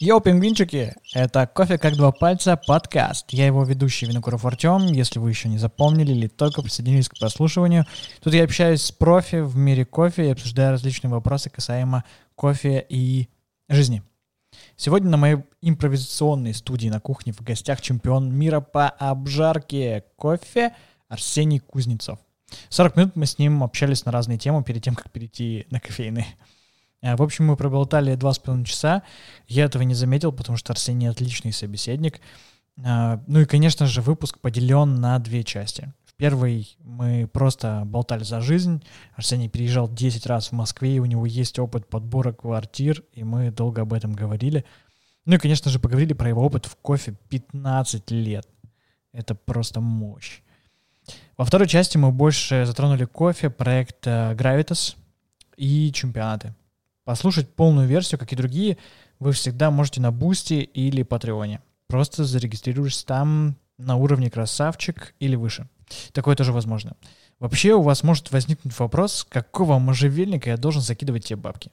Йоу, пингвинчики! Это «Кофе как два пальца» подкаст. Я его ведущий Винокуров Артем. Если вы еще не запомнили или только присоединились к прослушиванию, тут я общаюсь с профи в мире кофе и обсуждаю различные вопросы касаемо кофе и жизни. Сегодня на моей импровизационной студии на кухне в гостях чемпион мира по обжарке кофе Арсений Кузнецов. 40 минут мы с ним общались на разные темы перед тем, как перейти на кофейные. А, в общем, мы проболтали два с половиной часа. Я этого не заметил, потому что Арсений отличный собеседник. А, ну и, конечно же, выпуск поделен на две части. В первой мы просто болтали за жизнь. Арсений переезжал 10 раз в Москве, и у него есть опыт подбора квартир, и мы долго об этом говорили. Ну и, конечно же, поговорили про его опыт в кофе 15 лет. Это просто мощь. Во второй части мы больше затронули кофе, проект э, Gravitas и чемпионаты. Послушать полную версию, как и другие, вы всегда можете на Бусти или Патреоне. Просто зарегистрируйтесь там на уровне красавчик или выше. Такое тоже возможно. Вообще у вас может возникнуть вопрос, какого можжевельника я должен закидывать те бабки.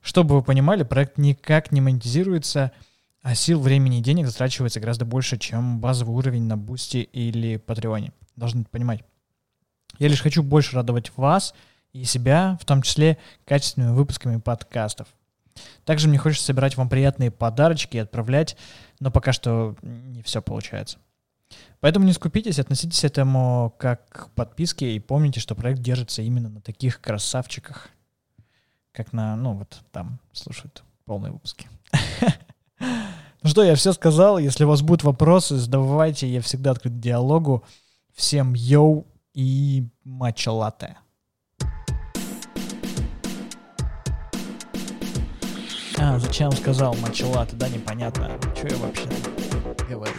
Чтобы вы понимали, проект никак не монетизируется, а сил, времени и денег затрачивается гораздо больше, чем базовый уровень на Бусти или Патреоне. Должны понимать. Я лишь хочу больше радовать вас – и себя, в том числе качественными выпусками подкастов. Также мне хочется собирать вам приятные подарочки и отправлять, но пока что не все получается. Поэтому не скупитесь, относитесь к этому как к подписке и помните, что проект держится именно на таких красавчиках, как на, ну вот там слушают полные выпуски. Ну что, я все сказал. Если у вас будут вопросы, задавайте. Я всегда открыт диалогу. Всем йоу и матча латте. А, зачем сказал мачелаты, да, непонятно. Что я вообще говорю?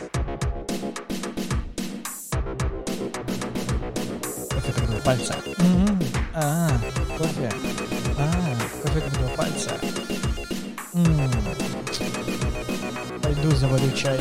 Кофе как два пальца. М-м-м. А, кофе. А, кофе как два пальца. М-м. Пойду заварю чай.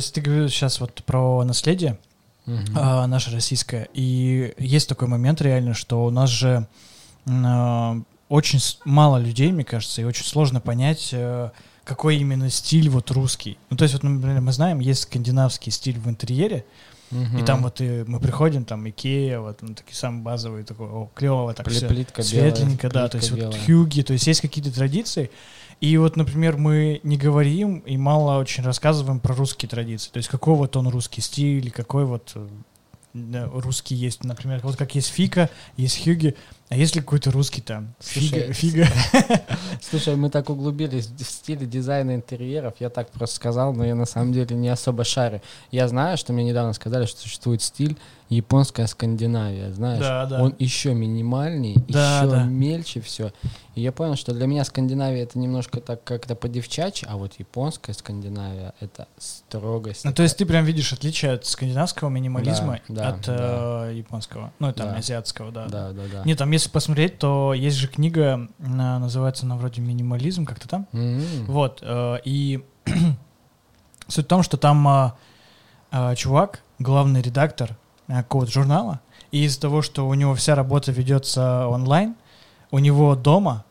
Есть ты говорил сейчас вот про наследие uh-huh. а, наше российское, и есть такой момент реально, что у нас же а, очень мало людей, мне кажется, и очень сложно понять, а, какой именно стиль вот русский. Ну, то есть вот, например, мы знаем, есть скандинавский стиль в интерьере, Угу. И там вот и мы приходим, там Икея, вот ну, такие самые базовые, такой, о, клево, так все плитка светленько, белая, да, то есть белая. вот хюги, то есть есть какие-то традиции, и вот, например, мы не говорим и мало очень рассказываем про русские традиции. То есть какой вот он русский стиль, какой вот э, русский есть, например, вот как есть фика, есть хюгге, а есть ли какой-то русский там? Слушай, фига, фига. Слушай, мы так углубились в стиле дизайна интерьеров, я так просто сказал, но я на самом деле не особо шарю. Я знаю, что мне недавно сказали, что существует стиль японская Скандинавия, знаешь, да, да. он еще минимальнее, да, еще да. мельче все. И я понял, что для меня Скандинавия это немножко так как-то по-девчачьи, а вот японская Скандинавия это строгость. Ну, то есть ты прям видишь отличие от скандинавского минимализма да, да, от да. Э, японского, ну, там, Да. азиатского, да. Да, да, да. Нет, там, если посмотреть, то есть же книга, называется она вроде «Минимализм», как-то там. М. Вот, э, и суть в том, что там э, э, чувак, главный редактор какого-то журнала, и из-за того, что у него вся работа ведется онлайн, у него дома,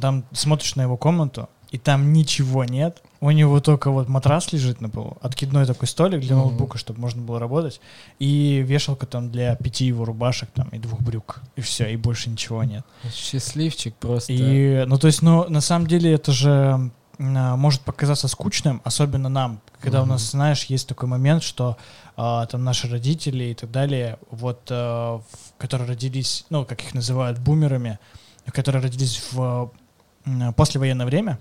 там смотришь на его комнату, и там ничего нет, у него только вот матрас лежит на полу, откидной такой столик для Мгм. ноутбука, чтобы можно было работать, и вешалка там для пяти его рубашек там и двух брюк, и все, и больше ничего нет. Счастливчик просто. И, ну, то есть, ну, на самом деле это же а, может показаться скучным, особенно нам, когда у нас, знаешь, есть такой момент, что а, там наши родители и так далее, вот, а, в- которые родились, ну, как их называют, бумерами, которые родились в м, послевоенное время,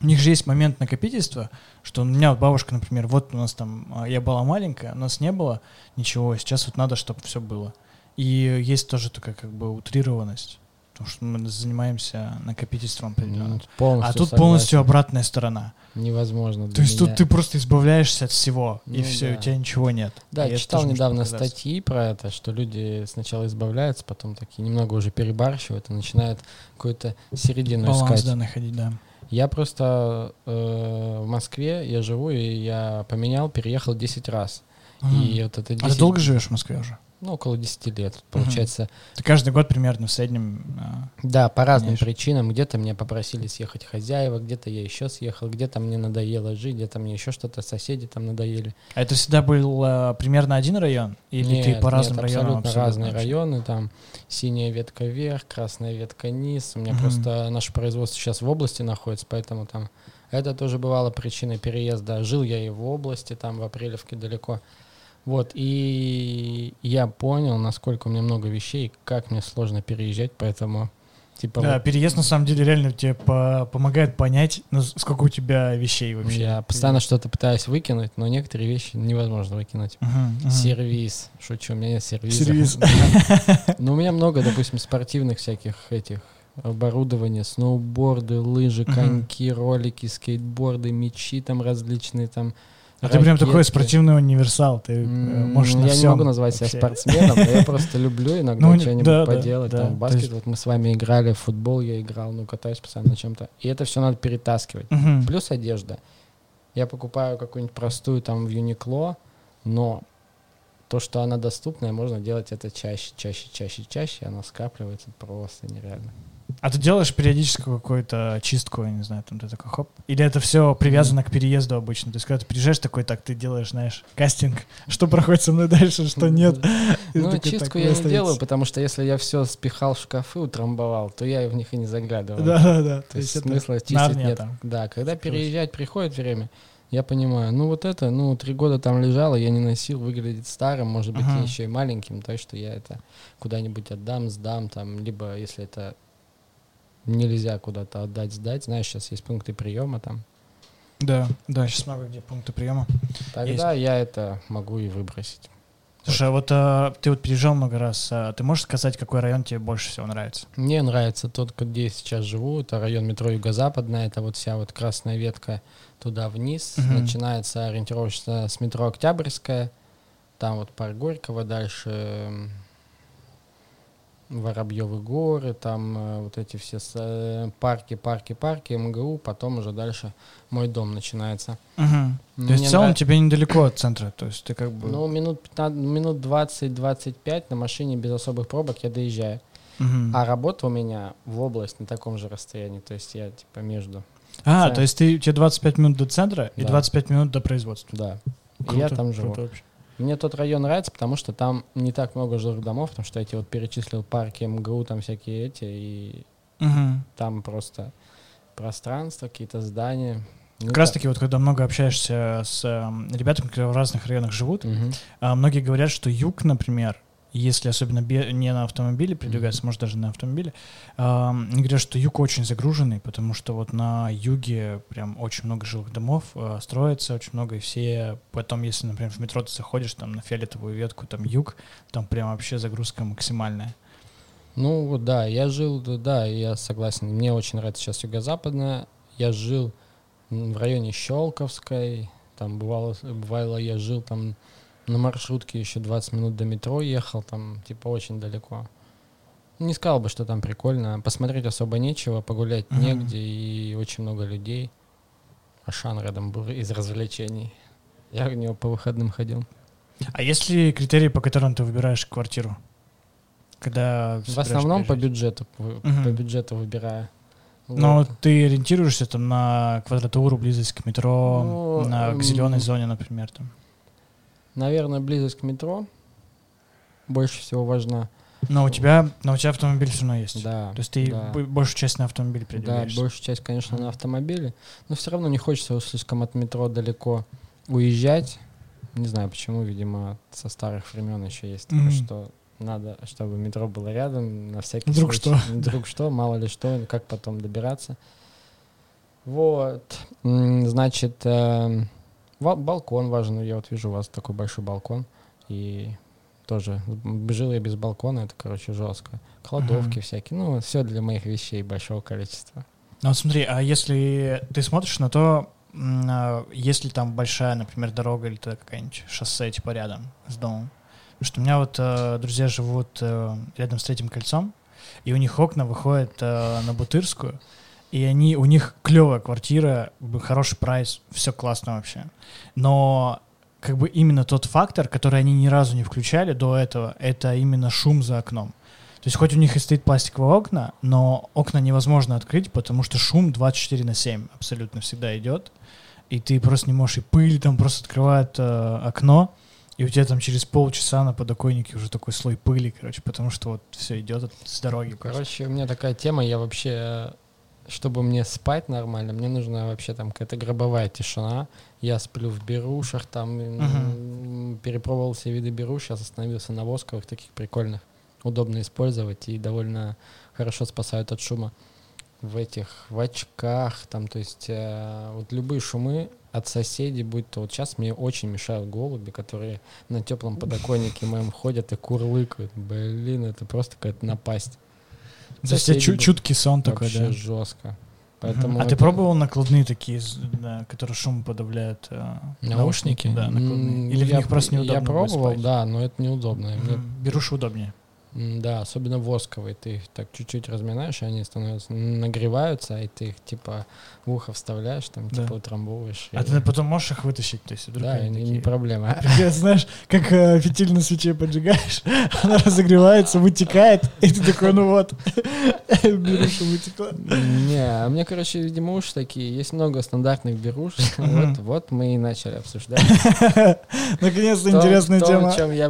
у них же есть момент накопительства, что у меня вот бабушка, например, вот у нас там, а, я была маленькая, у нас не было ничего, сейчас вот надо, чтобы все было. И есть тоже такая как бы утрированность, потому что мы занимаемся накопительством определенным. Ну, а тут согласен. полностью обратная сторона. невозможно. То есть меня. тут ты просто избавляешься от всего, и Ну все, да. у тебя ничего нет. Да, И это читал недавно статьи про это, что люди сначала избавляются, потом такие немного уже перебарщивают и начинают какую-то середину Баланс, искать. да, находить, да. Я просто э, в Москве, я живу, и я поменял, переехал 10 раз. Мгм. И вот это 10, А ты долго живешь в Москве уже? Ну, около 10 лет. Получается, Ты каждый год примерно в среднем... а, Да, по разным Конечно. причинам. Где-то меня попросили съехать хозяева, где-то я еще съехал, где-то мне надоело жить, где-то мне еще что-то, соседи там надоели. А это всегда был а, примерно один район? Или Нет, ты по нет, разным районам абсолютно разные вообще? районы. Там синяя ветка вверх, красная ветка низ. У меня Мгм. просто наше производство сейчас в области находится, поэтому там это тоже бывало причиной переезда. Жил я и в области, там в Апрелевке далеко. Вот, и я понял, насколько у меня много вещей, как мне сложно переезжать, поэтому, типа, Да, вот переезд на самом деле реально тебе по- помогает понять, ну, сколько у тебя вещей вообще. я постоянно что-то пытаюсь выкинуть, но некоторые вещи невозможно выкинуть. Мгм, мгм. Сервис. Шучу, у меня нет сервиса. Сервис. Но у меня много, допустим, спортивных всяких этих оборудования, сноуборды, лыжи, коньки, ролики, скейтборды, мечи там различные там. А ты прям такой спортивный универсал, ты э, можешь на Я не могу назвать себя спортсменом, но я просто люблю иногда Ну, что-нибудь поделать. Там баскет, вот мы с вами играли, футбол я играл, ну катаюсь постоянно на чем-то. И это все надо перетаскивать. Плюс одежда. Я покупаю какую-нибудь простую там в Юникло, но то, что она доступная, можно делать это чаще, чаще, чаще, чаще, она скапливается просто нереально. А ты делаешь периодически какую-то чистку, я не знаю, там ты такой хоп? Или это все привязано к переезду обычно? То есть, когда ты приезжаешь такой, так ты делаешь, знаешь, кастинг, что проходит со мной дальше, что нет. Ну, такой, чистку так, я не делаю, потому что если я все спихал в шкафы, утрамбовал, то я в них и не заглядывал. Да-да-да. То есть это смысла чистить нет. там. Да, когда переезжать приходит время, я понимаю, ну вот это, ну три года там лежало, я не носил, выглядит старым, может быть, Ага. еще и маленьким, так что я это куда-нибудь отдам, сдам, там, либо если это нельзя куда-то отдать, сдать, знаешь, сейчас есть пункты приема там, Да, да, сейчас много где пункты приема. тогда я это могу и выбросить. Слушай, а вот а, ты вот переезжал много раз, а ты можешь сказать, какой район тебе больше всего нравится? Мне нравится тот, где я сейчас живу, это район метро Юго-Западная, это вот вся вот красная ветка туда вниз, Мгм. начинается ориентировочно с метро Октябрьская, там вот парк Горького, дальше Воробьевы горы, там э, вот эти все э, парки, парки, парки, МГУ, потом уже дальше мой дом начинается. Мгм. То есть в целом нрав- тебе недалеко от центра, то есть ты как бы... Ну, минут, 15, минут 20-25 на машине без особых пробок я доезжаю. Мгм. А работа у меня в область на таком же расстоянии, то есть я типа между. А, Ц- то есть ты, тебе 25 минут до центра и Да. 25 минут до производства. Да. И Круто, я там живу. круто вообще. Мне тот район нравится, потому что там не так много жилых домов, потому что я тебе вот перечислил парки МГУ, там всякие эти, и Мгм. там просто пространство, какие-то здания. Не Как раз так- таки вот когда много общаешься с эм, ребятами, которые в разных районах живут, Мгм. а, многие говорят, что юг, например, если особенно бе- не на автомобиле передвигаться, может даже на автомобиле, они говорят, что юг очень загруженный, потому что вот на юге прям очень много жилых домов э, строится, очень много, и все потом, если, например, в метро ты заходишь там на фиолетовую ветку, там юг, там прям вообще загрузка максимальная. Ну вот да, я жил, да, я согласен. Мне очень нравится сейчас юго-западная. Я жил в районе Щелковской. Там бывало, бывало, я жил там на маршрутке еще 20 минут до метро ехал, там типа очень далеко. Не сказал бы, что там прикольно. Посмотреть особо нечего, погулять Мгм. негде и очень много людей. Ашан рядом был из развлечений. Я в него по выходным ходил. А есть ли критерии, по которым ты выбираешь квартиру? Когда В основном по бюджету, Мгм. по бюджету выбираю. Но Вот. ты ориентируешься там на квадратуру, близость к метро, Ну, на, к зеленой зоне, например. Там. Наверное, близость к метро больше всего важна. Но у тебя, но у тебя автомобиль все равно есть. Да. То есть ты да. большую часть на автомобиле Да, передвигаешься. большую часть, конечно, на автомобиле. Но все равно не хочется слишком от метро далеко уезжать. Не знаю почему, видимо, со старых времен еще есть такое, Мгм. что надо, чтобы метро было рядом, на всякий Вдруг случай. Вдруг что, мало ли что, как потом добираться. Вот. Значит, ва- балкон важен. Я вот вижу у вас такой большой балкон. И тоже. Жил я без балкона, это, короче, жестко. Кладовки Мгм. всякие, ну, все для моих вещей большого количества. Ну вот смотри, а если ты смотришь на то, а, если там большая, например, дорога или какая-нибудь шоссе типа рядом с домом. Потому что у меня вот э, друзья живут э, рядом с третьим кольцом, и у них окна выходят э, на Бутырскую, и они, у них клевая квартира, хороший прайс, все классно вообще. Но как бы именно тот фактор, который они ни разу не включали до этого, это именно шум за окном. То есть хоть у них и стоит пластиковые окна, но окна невозможно открыть, потому что шум 24 на 7 абсолютно всегда идет. И ты просто не можешь, и пыль там просто открывает э, окно, и у тебя там через полчаса на подоконнике уже такой слой пыли, короче, потому что вот все идет с дороги. просто. Короче, у меня такая тема, я вообще, чтобы мне спать нормально, мне нужна вообще там какая-то гробовая тишина. Я сплю в берушах, там м, перепробовал все виды беруш, сейчас остановился на восковых, таких прикольных, удобно использовать и довольно хорошо спасают от шума. В этих, в очках, там, то есть э, вот любые шумы от соседей, будь то вот сейчас мне очень мешают голуби, которые на теплом подоконнике моем ходят и курлыкают. Блин, это просто какая-то напасть. То есть чу- чуткий сон такой, Вообще да? жестко. Мгм. Поэтому А ты это- пробовал накладные такие, да, которые шум подавляют? э, Наушники? Да, накладные. Или в я них просто пр- неудобно Я пробовал, спать? да, но это неудобно. Мне- Мгм. Беруши удобнее. Да, особенно восковые. Ты их так чуть-чуть разминаешь, и они становятся, нагреваются, и ты их типа в ухо вставляешь, там Да. типа утрамбовываешь. А и- ты потом можешь их вытащить? То есть вдруг Да, они не, не такие- проблема. Ты знаешь, как э, фитиль на свече поджигаешь, она разогревается, вытекает, и ты такой, ну вот, беруша вытекла. Не, а мне, короче, видимо, уши такие. Есть много стандартных беруш. Вот, вот мы и начали обсуждать. Наконец-то интересная тема. в чем я.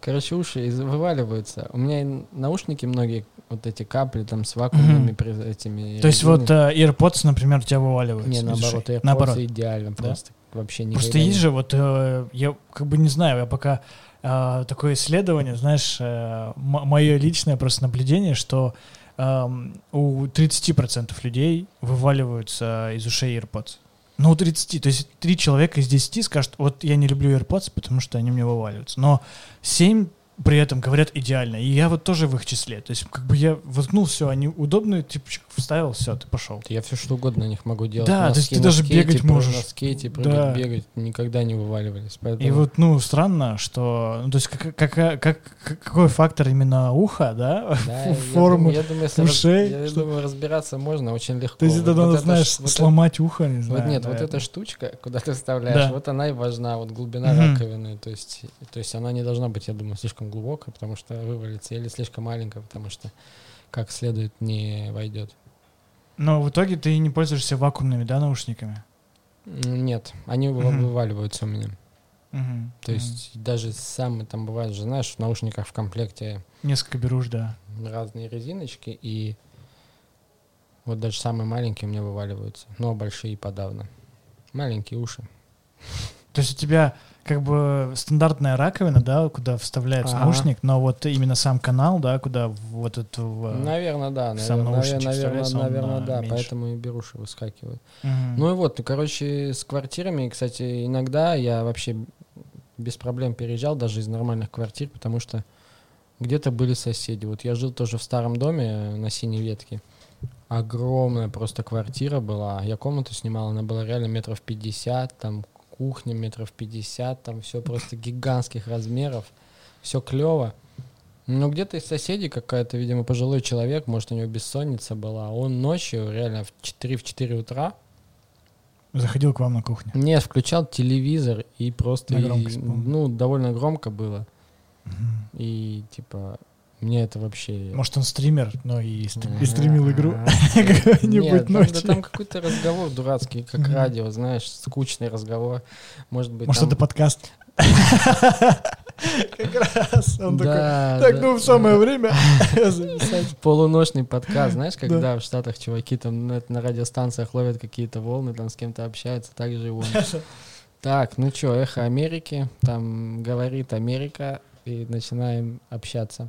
Короче, уши из- вываливаются. У меня наушники многие, вот эти капли там с вакуумными при- этими... То есть вот э, AirPods, например, у тебя вываливаются Не, наоборот. AirPods Наоборот. идеально Да? просто. Вообще не Просто есть же вот, э, я как бы не знаю, я пока э, такое исследование, знаешь, мое личное просто наблюдение, что эм, у 30% людей вываливаются из ушей AirPods. Ну, у 30, то есть три человека из 10 скажут, вот я не люблю AirPods, потому что они мне вываливаются. Но 7 при этом говорят идеально. И я вот тоже в их числе. То есть как бы я воткнул все, они удобные, типа вставил, все, ты пошел. Я все что угодно на них могу делать. Да, Носки то есть ты даже скейте, бегать можешь. На скейте прыгать, Да. бегать никогда не вываливались. Поэтому... И вот, ну, странно, что, ну, то есть как, как, как, как- какой фактор именно уха, да, Да, я форму думаю- я думаю, если раз- ушей, я что- думаю, разбираться можно очень легко. То есть это Вот- надо, вот знаешь, вот это- сломать ухо, не знаю. Вот нет, вот наверное. эта штучка, куда ты вставляешь, Да. вот она и важна, вот глубина Мгм. раковины, то есть, то есть она не должна быть, я думаю, слишком глубокая, потому что вывалится, или слишком маленькая, потому что как следует не войдет. Но в итоге ты не пользуешься вакуумными, да, наушниками? Нет, они Мгм. вываливаются у меня. Мгм, То есть даже самые там бывает же, знаешь, в наушниках в комплекте Несколько беруш, да. разные резиночки, и вот даже самые маленькие у меня вываливаются, но большие подавно. Маленькие уши. То есть у тебя как бы стандартная раковина, да, куда вставляется Ага. наушник, но вот именно сам канал, да, куда вот это... в- Наверное, да, сам наверное, наушничек вставляется, он, наверное, да, меньше. поэтому и беруши выскакивают. Мгм. Ну и вот, короче, с квартирами, кстати, иногда я вообще без проблем переезжал даже из нормальных квартир, потому что где-то были соседи. Вот я жил тоже в старом доме э, на синей ветке. Огромная просто квартира была. Я комнату снимал, она была реально метров 50, там кухня метров 50, там все просто гигантских размеров. Все клево. Но где-то из соседей какая-то, видимо, пожилой человек, может, у него бессонница была. Он ночью, реально, в 4, в 4 утра, Заходил к вам на кухню. нет, включал телевизор и просто, На и, громкость, по-моему. ну, довольно громко было. Мгм. И, типа, мне это вообще... Может, он стример, но и, стри- и стримил игру какую-нибудь там- ночью. да там какой-то разговор дурацкий, как радио, знаешь, скучный разговор. Может быть, Может, это подкаст? Как раз. Он такой, Да, так, да. ну, в самое время записать. Полуночный подкаст, знаешь, когда в Штатах чуваки там на, на радиостанциях ловят какие-то волны, там с кем-то общаются, так же он. Так, ну что, эхо Америки, там говорит Америка, и начинаем общаться.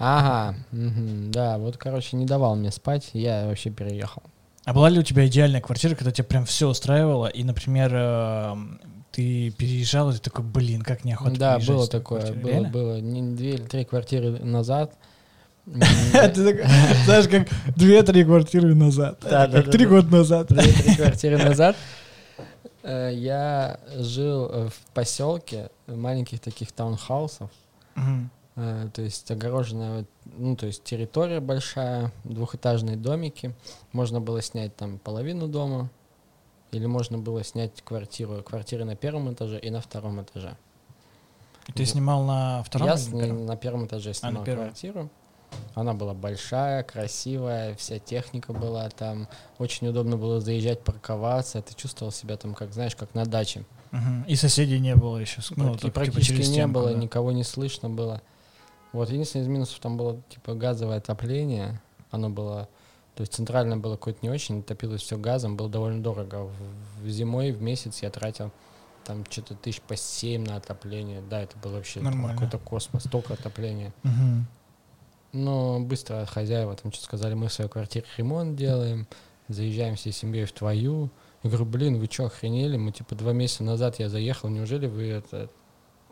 Ага, да, вот, короче, не давал мне спать, я вообще переехал. А была ли у тебя идеальная квартира, когда тебя прям все устраивало, и, например, э, ты переезжал, и ты такой, блин, как неохота Да, было такое, квартиры». было, Реально? было. Не две или три квартиры назад. Знаешь, как две-три квартиры назад. Да, как три да. года назад. Две-три квартиры назад э, я жил э, в поселке маленьких таких таунхаусов. Э, То есть огороженная, ну, то есть территория большая, двухэтажные домики. Можно было снять там половину дома, или можно было снять квартиру, квартиры на первом этаже и на втором этаже. И Ты снимал на втором Я или с- на первом? на первом этаже снимал первом. квартиру. Она была большая, красивая, вся техника была там. Очень удобно было заезжать, парковаться. Ты чувствовал себя там, как знаешь, как на даче. Мгм. И соседей не было еще. Практи- Ну, типа, практически не стенку, было, да. никого не слышно было. Вот единственный из минусов там было типа газовое отопление. Оно было, то есть центральное было какое-то не очень, топилось все газом, было довольно дорого. В, зимой в месяц я тратил там что-то тысяч по семь на отопление. Да, это был вообще какой-то космос, столько отопления. Но быстро хозяева там что-то сказали, мы в своей квартире ремонт делаем, заезжаем всей семьей в твою. Я говорю, блин, вы что, охренели? Мы типа два месяца назад я заехал, неужели вы это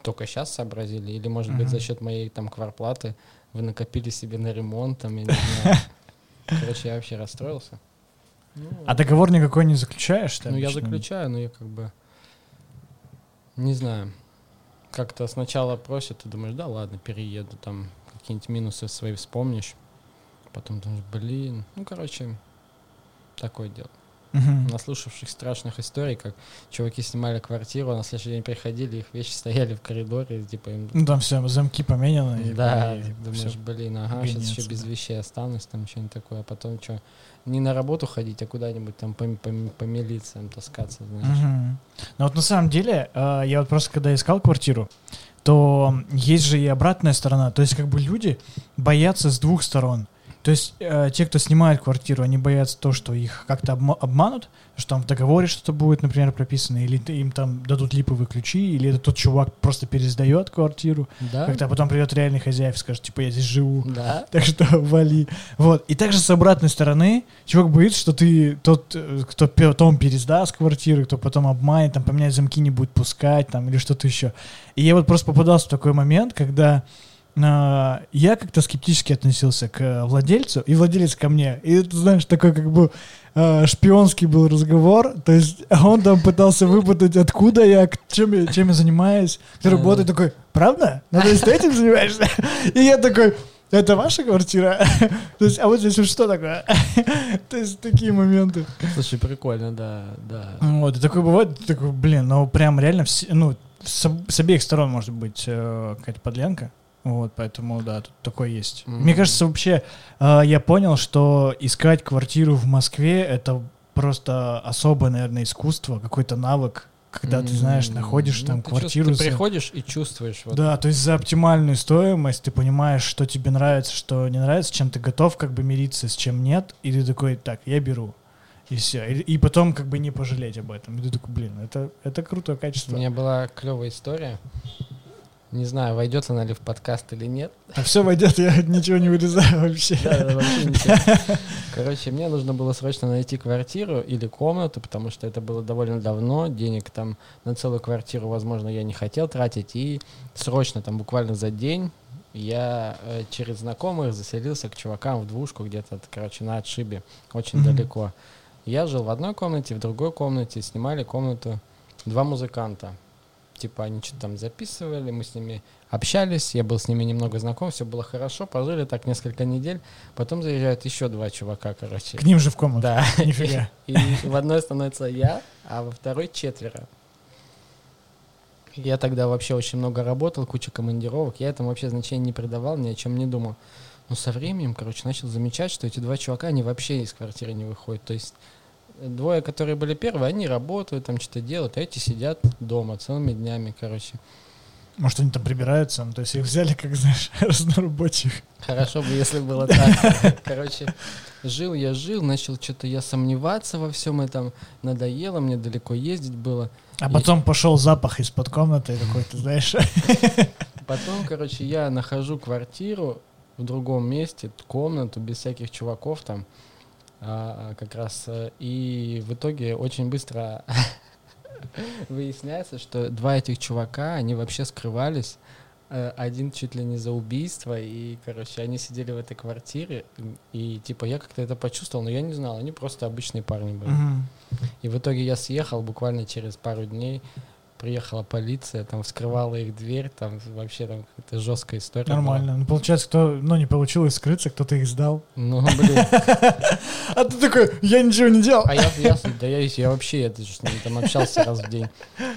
только сейчас сообразили? Или, может быть, за счет моей там кварплаты вы накопили себе на ремонт, там, я не знаю. Короче, я вообще расстроился. Ну, А договор никакой не заключаешь? ты ну, я заключаю, но я как бы не знаю. Как-то сначала просят, ты думаешь, да ладно, перееду, там какие-нибудь минусы свои вспомнишь. Потом думаешь, блин, ну, короче, такое дело. Наслушавших страшных историй, как чуваки снимали квартиру, а на следующий день приходили, их вещи стояли в коридоре, типа им... Ну там все, замки поменяны. Да, и думаешь, всё. блин, ага, сейчас еще без да. вещей останусь, там что-нибудь такое, а потом что, не на работу ходить, а куда-нибудь там по, по, по милициям таскаться, знаешь. Мгм. Ну вот на самом деле, э, я вот просто когда искал квартиру, то есть же и обратная сторона. То есть как бы люди боятся с двух сторон. То есть э, те, кто снимает квартиру, они боятся то, что их как-то обма- обманут, что там в договоре что-то будет, например, прописано, или им там дадут липовые ключи, или это тот чувак просто пересдает квартиру, Да? когда потом придет реальный хозяин и скажет, типа, я здесь живу. Да. Так что вали. Вот. И также с обратной стороны, чувак боится, что ты тот, э, кто потом пересдаст квартиру, кто потом обманет, там поменять замки не будет пускать, там, или что-то еще. И я вот просто попадался в такой момент, когда а, я как-то скептически относился к э, владельцу, и владелец ко мне. И это, знаешь, такой как бы э, шпионский был разговор. То есть он там пытался выпутать, откуда я, чем я, чем я занимаюсь, кто работает. Такой, правда? Ну, то есть ты этим занимаешься? И я такой, это ваша квартира? То есть, а вот здесь что такое? То есть такие моменты. Слушай, прикольно, да, да. Вот, и такой бывает, такой, блин, ну прям реально, все, ну, с, с обеих сторон может быть э, какая-то подленка. Вот, поэтому, да, тут такое есть. Мгм. Мне кажется, вообще, э, я понял, что искать квартиру в Москве — это просто особое, наверное, искусство, какой-то навык, когда ты, знаешь, находишь ну, там ты чувств- квартиру. Ты за- приходишь и чувствуешь. Вот. Да, то есть за оптимальную стоимость ты понимаешь, что тебе нравится, что не нравится, чем ты готов как бы мириться, с чем нет, и ты такой, так, я беру. И все. И, и потом как бы не пожалеть об этом. И ты такой, блин, это, это крутое У качество. меня была клевая история. Не знаю, войдет она ли в подкаст или нет. А все войдет, я ничего не вырезаю вообще. Да, вообще. Короче, мне нужно было срочно найти квартиру или комнату, потому что это было довольно давно. Денег там на целую квартиру, возможно, я не хотел тратить. И срочно, там буквально за день, я э, через знакомых заселился к чувакам в двушку где-то, короче, на отшибе, очень Мгм. далеко. Я жил в одной комнате, в другой комнате, снимали комнату два музыканта. Типа они что-то там записывали, мы с ними общались, я был с ними немного знаком, все было хорошо, пожили так несколько недель. Потом заезжают еще два чувака, короче. К ним же в комнату. Да. Нифига. И в одной становится я, а во второй четверо. Я тогда вообще очень много работал, куча командировок. Я этому вообще значения не придавал, ни о чем не думал. Но со временем, короче, начал замечать, что эти два чувака, они вообще из квартиры не выходят. То есть двое, которые были первые, они работают, там что-то делают, а эти сидят дома целыми днями, короче. Может, они там прибираются, ну, то есть их взяли, как, знаешь, разнорабочих. Хорошо бы, если было так. Короче, жил я, жил, начал что-то я сомневаться во всем этом, надоело, мне далеко ездить было. А И- потом пошел запах из-под комнаты такой, ты знаешь. Потом, короче, я нахожу квартиру в другом месте, комнату без всяких чуваков там, а, как раз, э, и в итоге очень быстро Выясняется, что два этих чувака, они вообще скрывались. Э, Один чуть ли не за убийство, и, короче, они сидели в этой квартире, и, типа, я как-то это почувствовал, но я не знал, они просто обычные парни были. Мгм. И в итоге я съехал буквально через пару дней, приехала полиция, там вскрывала их дверь, там вообще там какая-то жесткая история. была. Нормально. Ну, получается, кто, ну, не получилось скрыться, кто-то их сдал. Ну, блин. А ты такой, я ничего не делал. А я, я, да я, я вообще ними там общался раз в день.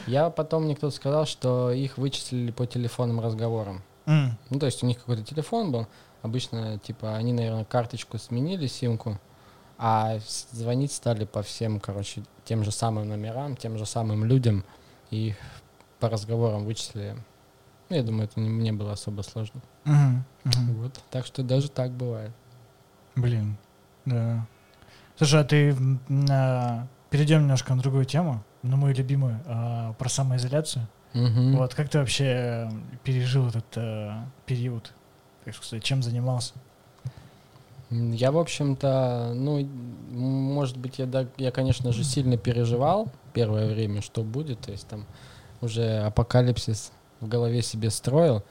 Я потом мне кто-то сказал, что их вычислили по телефонным разговорам. Ну, то есть у них какой-то телефон был. Обычно, типа, они, наверное, карточку сменили, симку, а звонить стали по всем, короче, тем же самым номерам, тем же самым людям, и по разговорам вычислили. Ну, я думаю, это не, не было особо сложно. Мгм. Мгм. Вот. Так что даже так бывает. Блин, да. Слушай, а ты на- перейдем немножко на другую тему, на мою любимую, а, про самоизоляцию. Мгм. Вот, как ты вообще пережил этот э, период? Так сказать, чем занимался? Я, в общем-то, ну, может быть, я, да, я, конечно же, сильно переживал первое время, что будет, то есть там уже апокалипсис в голове себе строил.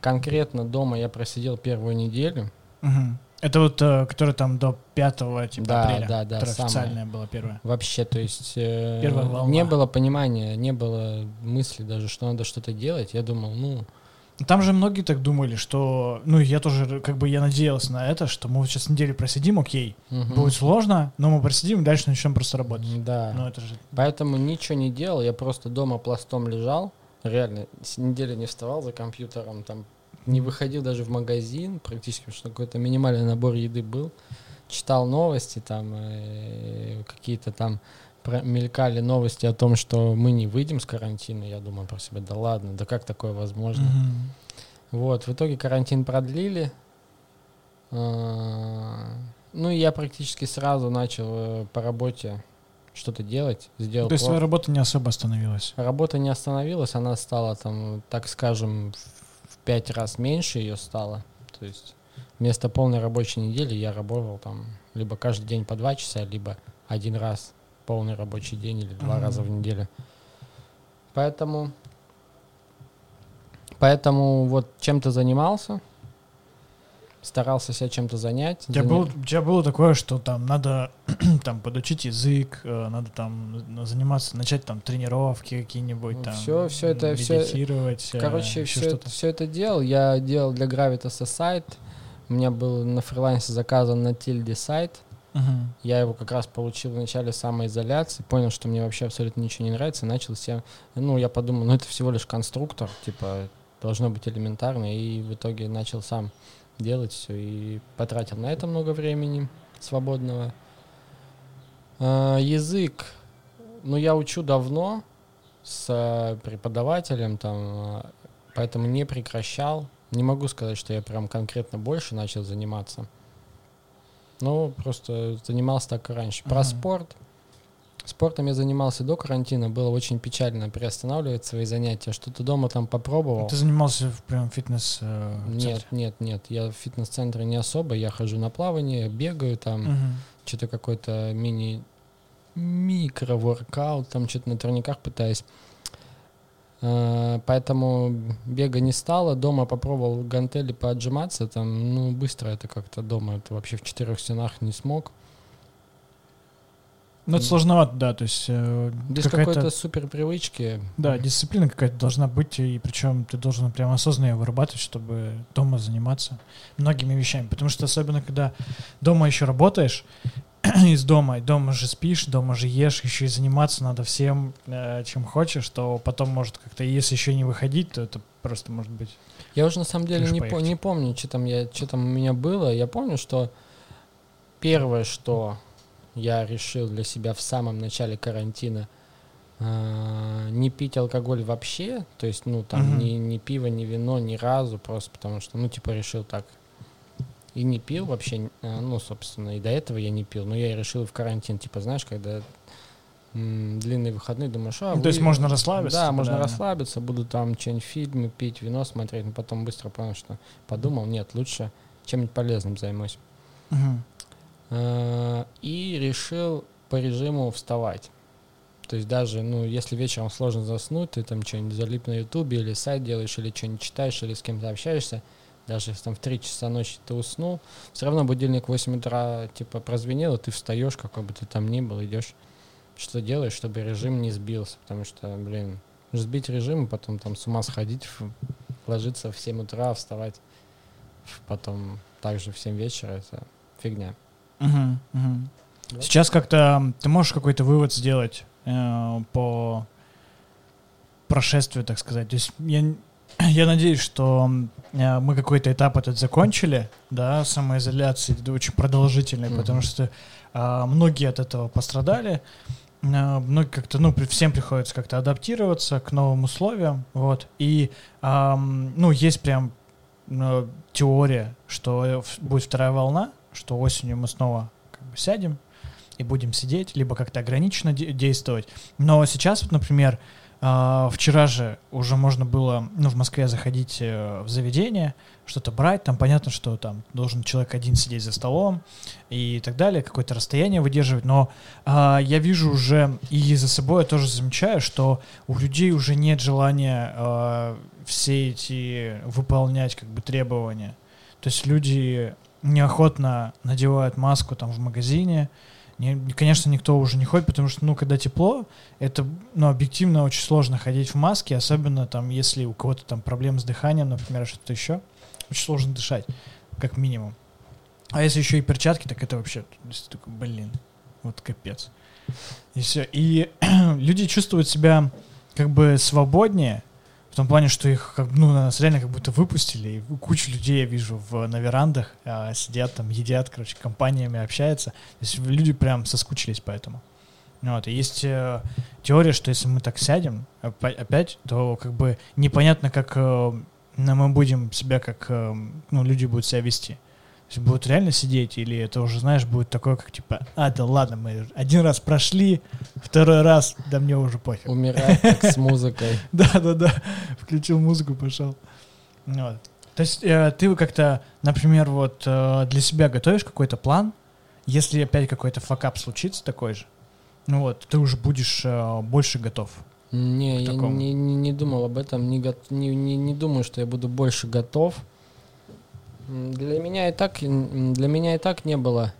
Конкретно дома я просидел первую неделю. Мгм. Это вот, э, который там до 5 типа, Да, апреля, да, да, которая самое. официальная была первая. Вообще, то есть э, не было понимания, не было мысли даже, что надо что-то делать. Я думал, ну, Там же многие так думали, что, ну, я тоже, как бы, я надеялся на это, что мы вот сейчас неделю просидим, окей, мгм. будет сложно, но мы просидим, и дальше начнем просто работать. Да. Ну, это же... Поэтому ничего не делал, я просто дома пластом лежал, реально, неделю не вставал за компьютером, там не выходил даже в магазин практически, потому что какой-то минимальный набор еды был, читал новости, там э, какие-то там мелькали новости о том, что мы не выйдем с карантина, я думаю про себя, да ладно, да как такое возможно? Мгм. Вот, в итоге карантин продлили. А, Ну, и я практически сразу начал э, по работе что-то делать. Сделал То есть твоя работа не особо остановилась? Работа не остановилась, она стала там, так скажем, в пять раз меньше ее стало. То есть вместо полной рабочей недели я работал там либо каждый день по два часа, либо один раз полный рабочий день или два Мгм. раза в неделю. Поэтому, поэтому вот чем-то занимался, старался себя чем-то занять. У тебя, заня- было, у тебя было такое, что там надо там подучить язык, э, надо там заниматься, начать там тренировки какие-нибудь, Ну, там всё- всё это- медитировать, э, Короче, все, что-то. все это делал. Я делал для Gravitas сайт. У меня был на фрилансе заказан на Тильде сайт. Мгм. Я его как раз получил в начале самоизоляции, понял, что мне вообще абсолютно ничего не нравится, начал себя... Ну, я подумал, ну, это всего лишь конструктор, типа, должно быть элементарно, и в итоге начал сам делать все, и потратил на это много времени свободного. А, язык, ну, я учу давно с а, преподавателем, там, а, поэтому не прекращал. Не могу сказать, что я прям конкретно больше начал заниматься. Ну, просто занимался так и раньше. Про Ага. спорт. Спортом я занимался до карантина. Было очень печально приостанавливать свои занятия. Что-то дома там попробовал. Ты занимался в прям фитнес э, Нет, нет, нет. Я в фитнес-центре не особо. Я хожу на плавание, бегаю там. Мгм. Что-то какой-то мини микро-воркаут, там что-то на турниках пытаюсь. Э, Поэтому бега не стало. Дома попробовал гантели поотжиматься. Там, ну, быстро это как-то дома. Это вообще в четырех стенах не смог. Ну, это сложновато, да, то есть э, Без какой-то супер привычки. да, дисциплина какая-то должна быть, и причем ты должен прям осознанно ее вырабатывать, чтобы дома заниматься многими вещами, потому что особенно, когда дома еще работаешь, из дома, дома же спишь, дома же ешь, еще и заниматься надо всем, э, чем хочешь, то потом может как-то, если еще не выходить, то это просто может быть... Я уже на самом деле не, по- не помню, что там, я, что там у меня было. Я помню, что первое, что я решил для себя в самом начале карантина, а, не пить алкоголь вообще, то есть, ну, там, Мгм. ни, ни пиво, ни вино, ни разу, просто потому что, ну, типа, решил так. И не пил вообще, а, ну, собственно, и до этого я не пил, но я и решил в карантин, типа, знаешь, когда м, длинные выходные, думаешь, а, Ну, то есть вы- можно расслабиться, Да, типа, можно да. расслабиться, буду там что-нибудь фильмы пить, вино смотреть, но потом быстро понял, что подумал, нет, лучше чем-нибудь полезным займусь. Э, И решил по режиму вставать. То есть даже, ну, если вечером сложно заснуть, ты там что-нибудь залип на ютубе или сайт делаешь, или что-нибудь читаешь, или с кем-то общаешься, даже если там в 3 часа ночи ты уснул, все равно будильник в 8 утра типа прозвенел, и ты встаешь, какой бы ты там ни был, идешь, что делаешь, чтобы режим не сбился, потому что, блин, сбить режим, и потом там с ума сходить, ложиться в 7 утра, вставать потом также в 7 вечера, это фигня. Угу, угу. Да? Сейчас как-то ты можешь какой-то вывод сделать э, по прошествию, так сказать. То есть я, я надеюсь, что э, мы какой-то этап этот закончили, да, самоизоляции, это очень продолжительный, mm-hmm. потому что э, многие от этого пострадали. Э, многие как-то, ну, всем приходится как-то адаптироваться к новым условиям, вот. И, э, ну, есть прям э, теория, что будет вторая волна, что осенью мы снова как бы сядем и будем сидеть, либо как-то ограниченно де- действовать. Но сейчас, вот, например, э, вчера же уже можно было, ну, в Москве заходить э, в заведение, что-то брать, там понятно, что там должен человек один сидеть за столом и так далее, какое-то расстояние выдерживать, но э, я вижу уже и за собой я тоже замечаю, что у людей уже нет желания э, все эти выполнять как бы требования. То есть люди неохотно надевают маску там в магазине, не, конечно, никто уже не ходит, потому что, ну, когда тепло, это, ну, объективно очень сложно ходить в маске, особенно там, если у кого-то там проблемы с дыханием, например, что-то еще, очень сложно дышать, как минимум. А если еще и перчатки, так это вообще, блин, вот капец. И все. И люди чувствуют себя как бы свободнее, в том плане, что их как, ну, нас реально как будто выпустили, и кучу людей я вижу в, на верандах, а, сидят там, едят, короче, компаниями общаются. То есть люди прям соскучились по этому. Вот, и есть э, теория, что если мы так сядем опять, то как бы непонятно, как э, мы будем себя, как э, ну, люди будут себя вести есть будут реально сидеть, или это уже, знаешь, будет такое, как типа, а, да ладно, мы один раз прошли, второй раз, да мне уже пофиг. Умирать как с музыкой. Да-да-да, включил музыку, пошел. Вот. То есть э, ты как-то, например, вот э, для себя готовишь какой-то план, если опять какой-то факап случится такой же, ну вот, ты уже будешь э, больше готов. Не, я не, не, не думал об этом, не, не, не, не думаю, что я буду больше готов. Для меня и так, для меня и так не было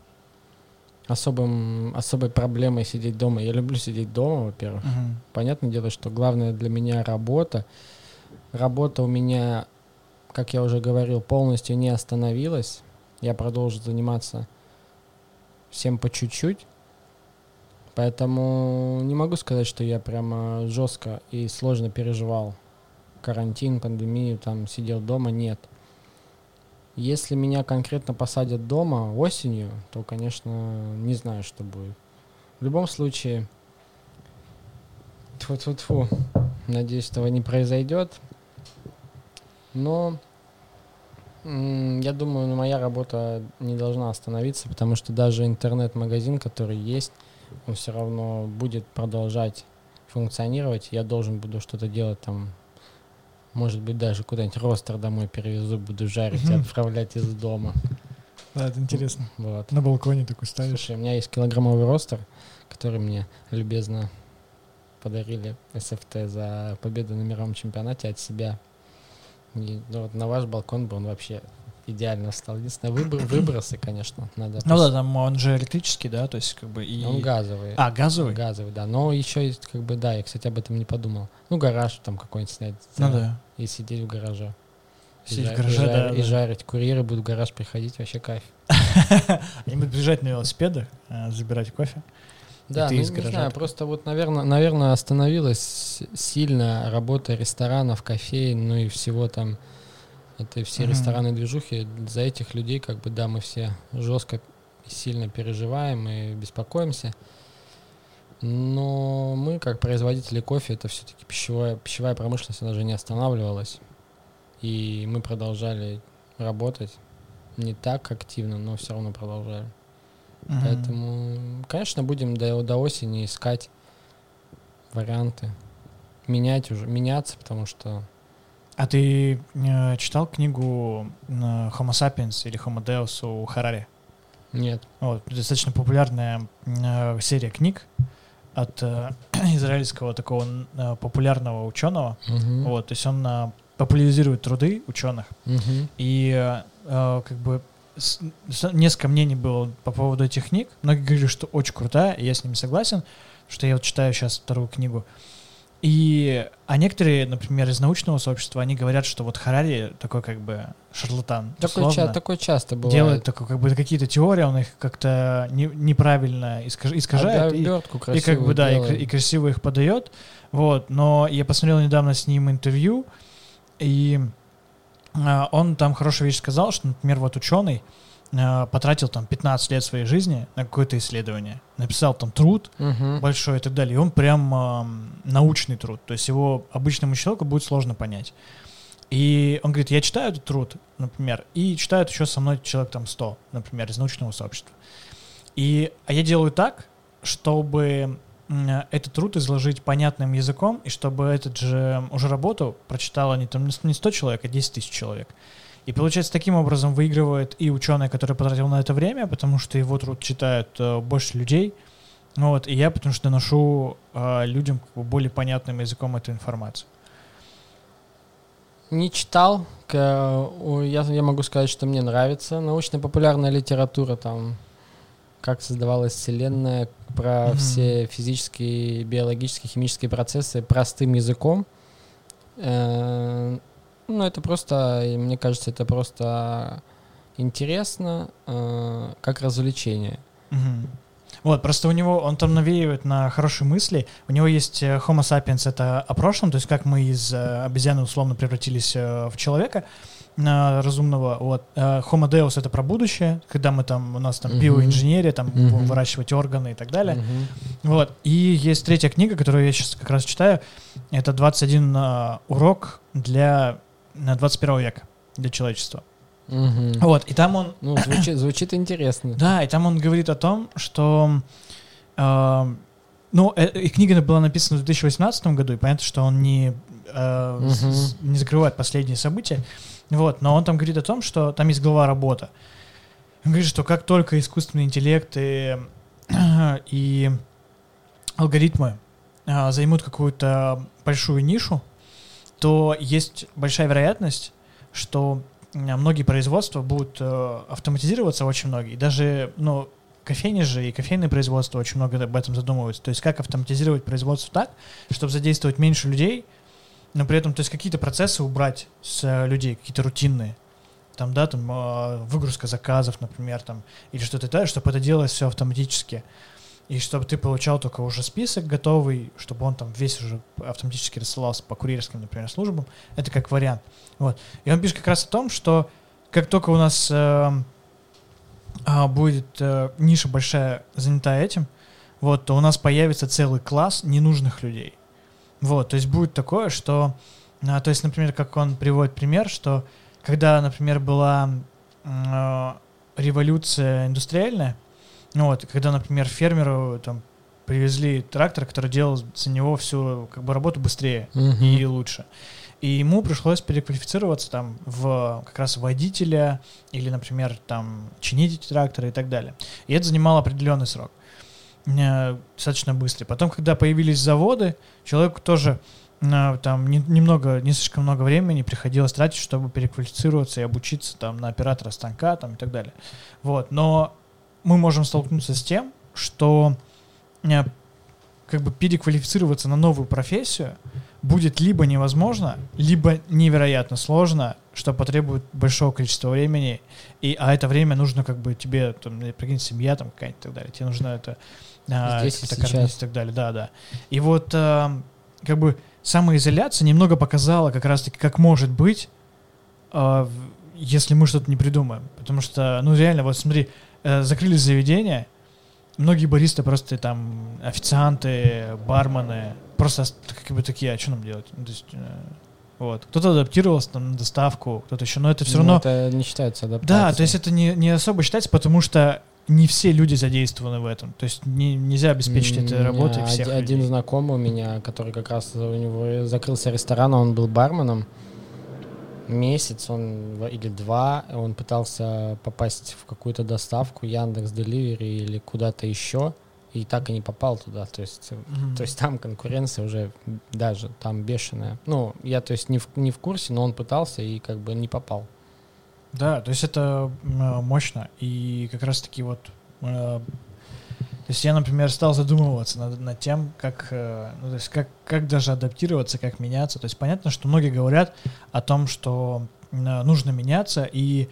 особым, особой проблемой сидеть дома. Я люблю сидеть дома, во-первых. Uh-huh. Понятное дело, что главное для меня работа. Работа у меня, как я уже говорил, полностью не остановилась. Я продолжу заниматься всем по чуть-чуть. Поэтому не могу сказать, что я прямо жестко и сложно переживал карантин, пандемию, там сидел дома. Нет. Если меня конкретно посадят дома осенью, то, конечно, не знаю, что будет. В любом случае, тьфу-тьфу-тьфу, надеюсь, этого не произойдет. Но я думаю, моя работа не должна остановиться, потому что даже интернет-магазин, который есть, он все равно будет продолжать функционировать. Я должен буду что-то делать там может быть, даже куда-нибудь ростер домой перевезу, буду жарить и отправлять из дома. Да, это интересно. Вот. На балконе такой ставишь. Слушай, у меня есть килограммовый ростер, который мне любезно подарили СФТ за победу на мировом чемпионате от себя. И, ну, вот на ваш балкон бы он вообще идеально стал. Единственное, выбор, выбросы, конечно, надо. Ну да, там он же электрический, да, то есть как бы и... Он газовый. А, газовый? Газовый, да. Но еще есть, как бы, да, я, кстати, об этом не подумал. Ну, гараж там какой-нибудь снять. Ну да. И сидеть в гараже. Сидеть в гараже, и, да, и да. жарить. Курьеры будут в гараж приходить, вообще кайф. Они будут бежать на велосипедах, э, забирать кофе. Да, ну, не знаю, просто вот, наверное, наверное, остановилась сильно работа ресторанов, кофеин, ну и всего там это все mm-hmm. рестораны движухи. За этих людей, как бы, да, мы все жестко и сильно переживаем и беспокоимся. Но мы, как производители кофе, это все-таки пищевая, пищевая промышленность, она же не останавливалась. И мы продолжали работать. Не так активно, но все равно продолжали. Mm-hmm. Поэтому, конечно, будем до, до осени искать варианты. Менять уже, меняться, потому что а ты э, читал книгу Homo sapiens или Homo Deus у Харари? Нет. Вот, достаточно популярная э, серия книг. От э, израильского такого э, популярного ученого. Мгм. Вот, то есть он э, популяризирует труды ученых. Мгм. И э, э, как бы с- с- несколько мнений было по поводу этих книг. Многие говорили, что очень крутая, и я с ними согласен, что я вот читаю сейчас вторую книгу. И, а некоторые, например, из научного сообщества, они говорят, что вот Харари такой как бы шарлатан. Такое, условно, ча- такое часто бывает. делает такой, как бы какие-то теории, он их как-то не- неправильно искаж- искажает. и- Обертку и как красивую бы, да, и, делает. и красиво их подает. Вот, но я посмотрел недавно с ним интервью, и а, он там хорошую вещь сказал, что, например, вот ученый а, потратил там 15 лет своей жизни на какое-то исследование, написал там труд Мгм. большой и так далее, и он прям ам, научный труд, то есть его обычному человеку будет сложно понять. И он говорит, я читаю этот труд, например, и читают еще со мной человек там 100, например, из научного сообщества. И, а я делаю так, чтобы этот труд изложить понятным языком, и чтобы этот же уже работу прочитало не, там, не 100 человек, а 10 тысяч человек. И получается, таким образом выигрывает и ученый, который потратил на это время, потому что его труд читают э, больше людей, ну вот, и я потому что доношу э, людям как бы более понятным языком эту информацию. Не читал. О, Я, я могу сказать, что мне нравится научно-популярная литература, там, как создавалась Вселенная, про Мгм. все физические, биологические, химические процессы простым языком. Э, Ну, это просто, мне кажется, это просто интересно, э, как развлечение. Мгм. Вот, просто у него, он там навеивает на хорошие мысли. У него есть э, Homo sapiens, это о прошлом, то есть как мы из э, обезьяны условно превратились э, в человека разумного. Вот. Homo deus это про будущее, когда мы там, у нас там Мгм. биоинженерия, там будем выращивать органы и так далее. Мгм. Вот. И есть третья книга, которую я сейчас как раз читаю. Это 21 э, урок для 21 века, для человечества. Мгм. Вот. И там он Ну, звучит, звучит интересно. да, и там он говорит о том, что... э, ну, э, и книга была написана в 2018 году, и понятно, что он не, э, Мгм. с- не закрывает последние события. Вот, но он там говорит о том, что там есть глава работа. Он говорит, что как только искусственный интеллект и, и алгоритмы э, займут какую-то большую нишу, то есть большая вероятность, что многие производства будут э, автоматизироваться очень многие. Даже, ну, кофейни же и кофейные производства очень много об этом задумываются. То есть как автоматизировать производство так, чтобы задействовать меньше людей, но при этом, то есть какие-то процессы убрать с э, людей, какие-то рутинные. Там, да, там э, выгрузка заказов, например, там, или что-то такое, чтобы это делалось все автоматически. И чтобы ты получал только уже список готовый, чтобы он там весь уже автоматически рассылался по курьерским, например, службам. Это как вариант. Вот. И он пишет как раз о том, что как только у нас э, а, будет э, ниша большая занята этим, вот, то у нас появится целый класс ненужных людей. Вот, то есть будет такое, что, а, то есть, например, как он приводит пример, что когда, например, была э, революция индустриальная, ну вот, когда, например, фермеру там привезли трактор, который делал за него всю как бы работу быстрее Мгм. и лучше. И ему пришлось переквалифицироваться там в как раз водителя или, например, там чинить эти тракторы и так далее. И это занимало определенный срок. Э, Достаточно быстрый. Потом, когда появились заводы, человеку тоже э, там не- немного, не слишком много времени приходилось тратить, чтобы переквалифицироваться и обучиться там на оператора станка там и так далее. Вот. Но мы можем столкнуться с тем, что э, как бы переквалифицироваться на новую профессию будет либо невозможно, либо невероятно сложно, что потребует большого количества времени, и, а это время нужно как бы тебе, там, прикинь, семья там какая-нибудь и так далее, тебе нужно это а, Здесь и так далее, да, да. И вот а, как бы самоизоляция немного показала как раз-таки, как может быть, а, если мы что-то не придумаем. Потому что, ну реально, вот смотри, закрыли заведения, многие баристы просто там, официанты, бармены, просто ос- как бы такие, а что нам делать? Ну, то есть, э, вот. Кто-то адаптировался там на доставку, кто-то еще, но это все Ну, равно... Это не считается адаптацией. Да, то есть это не, не особо считается, потому что не все люди задействованы в этом. То есть не- нельзя обеспечить этой работой всех Один людей. знакомый у меня, который как раз у него закрылся ресторан, он был барменом. Месяц он или два он пытался попасть в какую-то доставку Яндекс Деливери или куда-то еще. и так и не попал туда. То есть, Мгм. то есть там конкуренция уже даже там бешеная. Ну, я то есть не в, не в курсе, но он пытался и как бы не попал. Да, то есть это м, мощно. И как раз-таки вот... То есть я, например, стал задумываться над, над тем, как, э, ну, то есть как, как даже адаптироваться, как меняться. То есть понятно, что многие говорят о том, что э, нужно меняться, и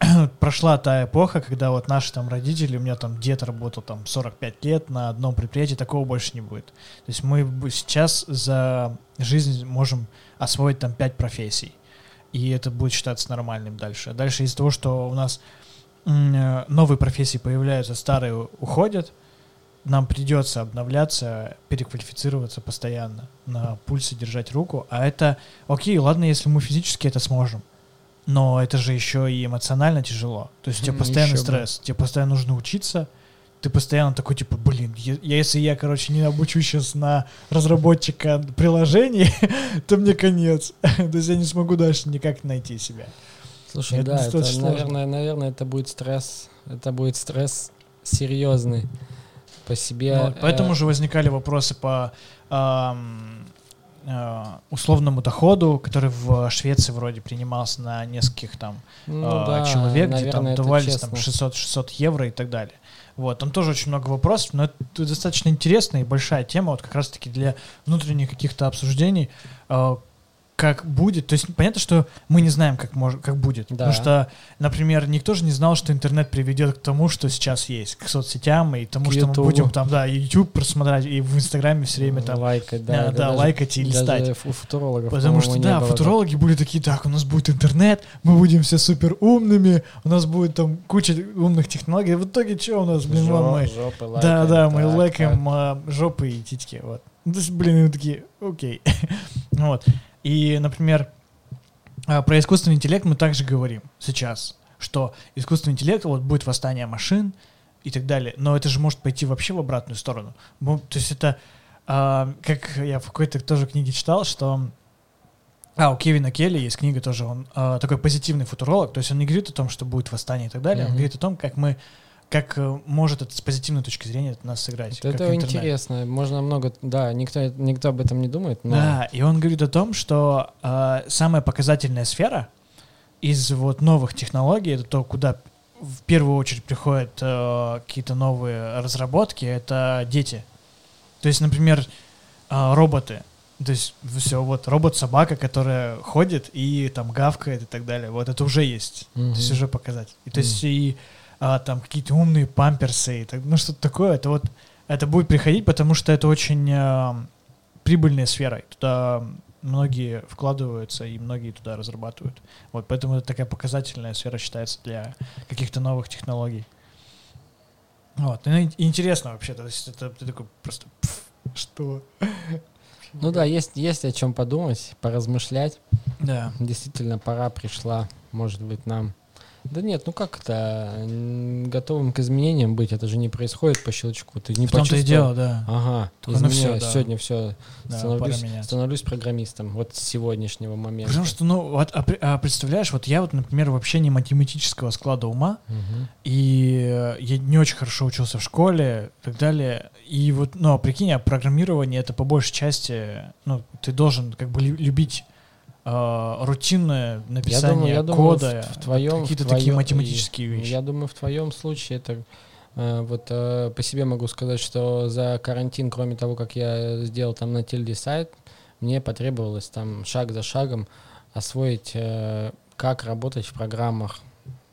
прошла та эпоха, когда вот наши там родители, у меня там дед работал там 45 лет на одном предприятии, такого больше не будет. То есть мы сейчас за жизнь можем освоить там 5 профессий, и это будет считаться нормальным дальше. Дальше из-за того, что у нас э, новые профессии появляются, старые уходят, нам придется обновляться, переквалифицироваться постоянно, на пульсе держать руку, а это окей, ладно, если мы физически это сможем, но это же еще и эмоционально тяжело. То есть у тебя постоянный еще бы. стресс, тебе постоянно нужно учиться, ты постоянно такой, типа, блин, я- если я, короче, не обучусь сейчас на разработчика приложений, то мне конец. То есть я не смогу дальше никак найти себя. Слушай, Это да, это, наверное, наверное, это будет стресс. Это будет стресс серьезный по себе. Вот, поэтому э, же возникали вопросы по ам, э, условному доходу, который в Швеции вроде принимался на нескольких там ну а, да, человек, где там наверное, давались там честно. 600-600 евро и так далее. Вот, там тоже очень много вопросов, но это достаточно интересная и большая тема, вот как раз-таки для внутренних каких-то обсуждений, э, как будет. То есть понятно, что мы не знаем, как, может, как будет. Да. Потому что, например, никто же не знал, что интернет приведет к тому, что сейчас есть, к соцсетям и тому, К что мы Ютубу. будем там, да, YouTube просмотреть, и в Инстаграме все время там, лайкать, да, да, да, даже- лайкать и листать. У футурологов, Потому что, да, было футурологи были такие, так, у нас будет интернет, мы будем все супер умными, у нас будет там куча умных технологий. В итоге что у нас, так. блин, вон Жо- мы. жопы Да, лайкаем, да, мы так, лайкаем а, жопы и титьки, вот. Ну, То есть, блин, мы такие, окей. вот. И, например, а, про искусственный интеллект мы также говорим сейчас, что искусственный интеллект, вот будет восстание машин и так далее, но это же может пойти вообще в обратную сторону. То есть это, а, как я в какой-то тоже книге читал, что а, у Кевина Келли есть книга тоже, он а, такой позитивный футуролог, то есть он не говорит о том, что будет восстание и так далее, он Мгм. говорит о том, как мы, как э, может это с позитивной точки зрения это нас сыграть. Вот это интернет. интересно. Можно много, да, никто, никто об этом не думает, но Да, и он говорит о том, что э, самая показательная сфера из вот новых технологий, это то, куда в первую очередь приходят э, какие-то новые разработки, это дети. То есть, например, э, роботы. То есть все, вот робот-собака, которая ходит и там гавкает и так далее. Вот это уже есть. Мгм. То есть уже показатель. И, то есть и а, там какие-то умные памперсы, и так, ну что-то такое. Это вот это будет приходить, потому что это очень а, прибыльная сфера. Туда многие вкладываются и многие туда разрабатывают. Вот поэтому это такая показательная сфера считается для каких-то новых технологий. Вот. Ну, интересно вообще, то есть это ты такой просто «Пф, что? Ну да, есть, есть о чем подумать, поразмышлять. Да. Действительно, пора пришла, может быть, нам. Да нет, ну как это? Готовым к изменениям быть, это же не происходит по щелчку. Ты не В том-то и почувствовал. дело, да. Ага, Только ну всё, да. сегодня все, Да, становлюсь, становлюсь программистом, вот с сегодняшнего момента. Потому что, ну, вот, а, а представляешь, вот я вот, например, вообще не математического склада ума, Мгм. и э, я не очень хорошо учился в школе и так далее. И вот, ну, а прикинь, а программирование это по большей части, ну, ты должен как бы лю- любить э, рутинное написание думаю- я думаю, кода, в- в твоем- какие-то в такие твоем- математические вещи. Я думаю, в твоем случае это э, вот э, по себе могу сказать, что за карантин, кроме того, как я сделал там на тильде сайт, мне потребовалось там шаг за шагом освоить, э, как работать в программах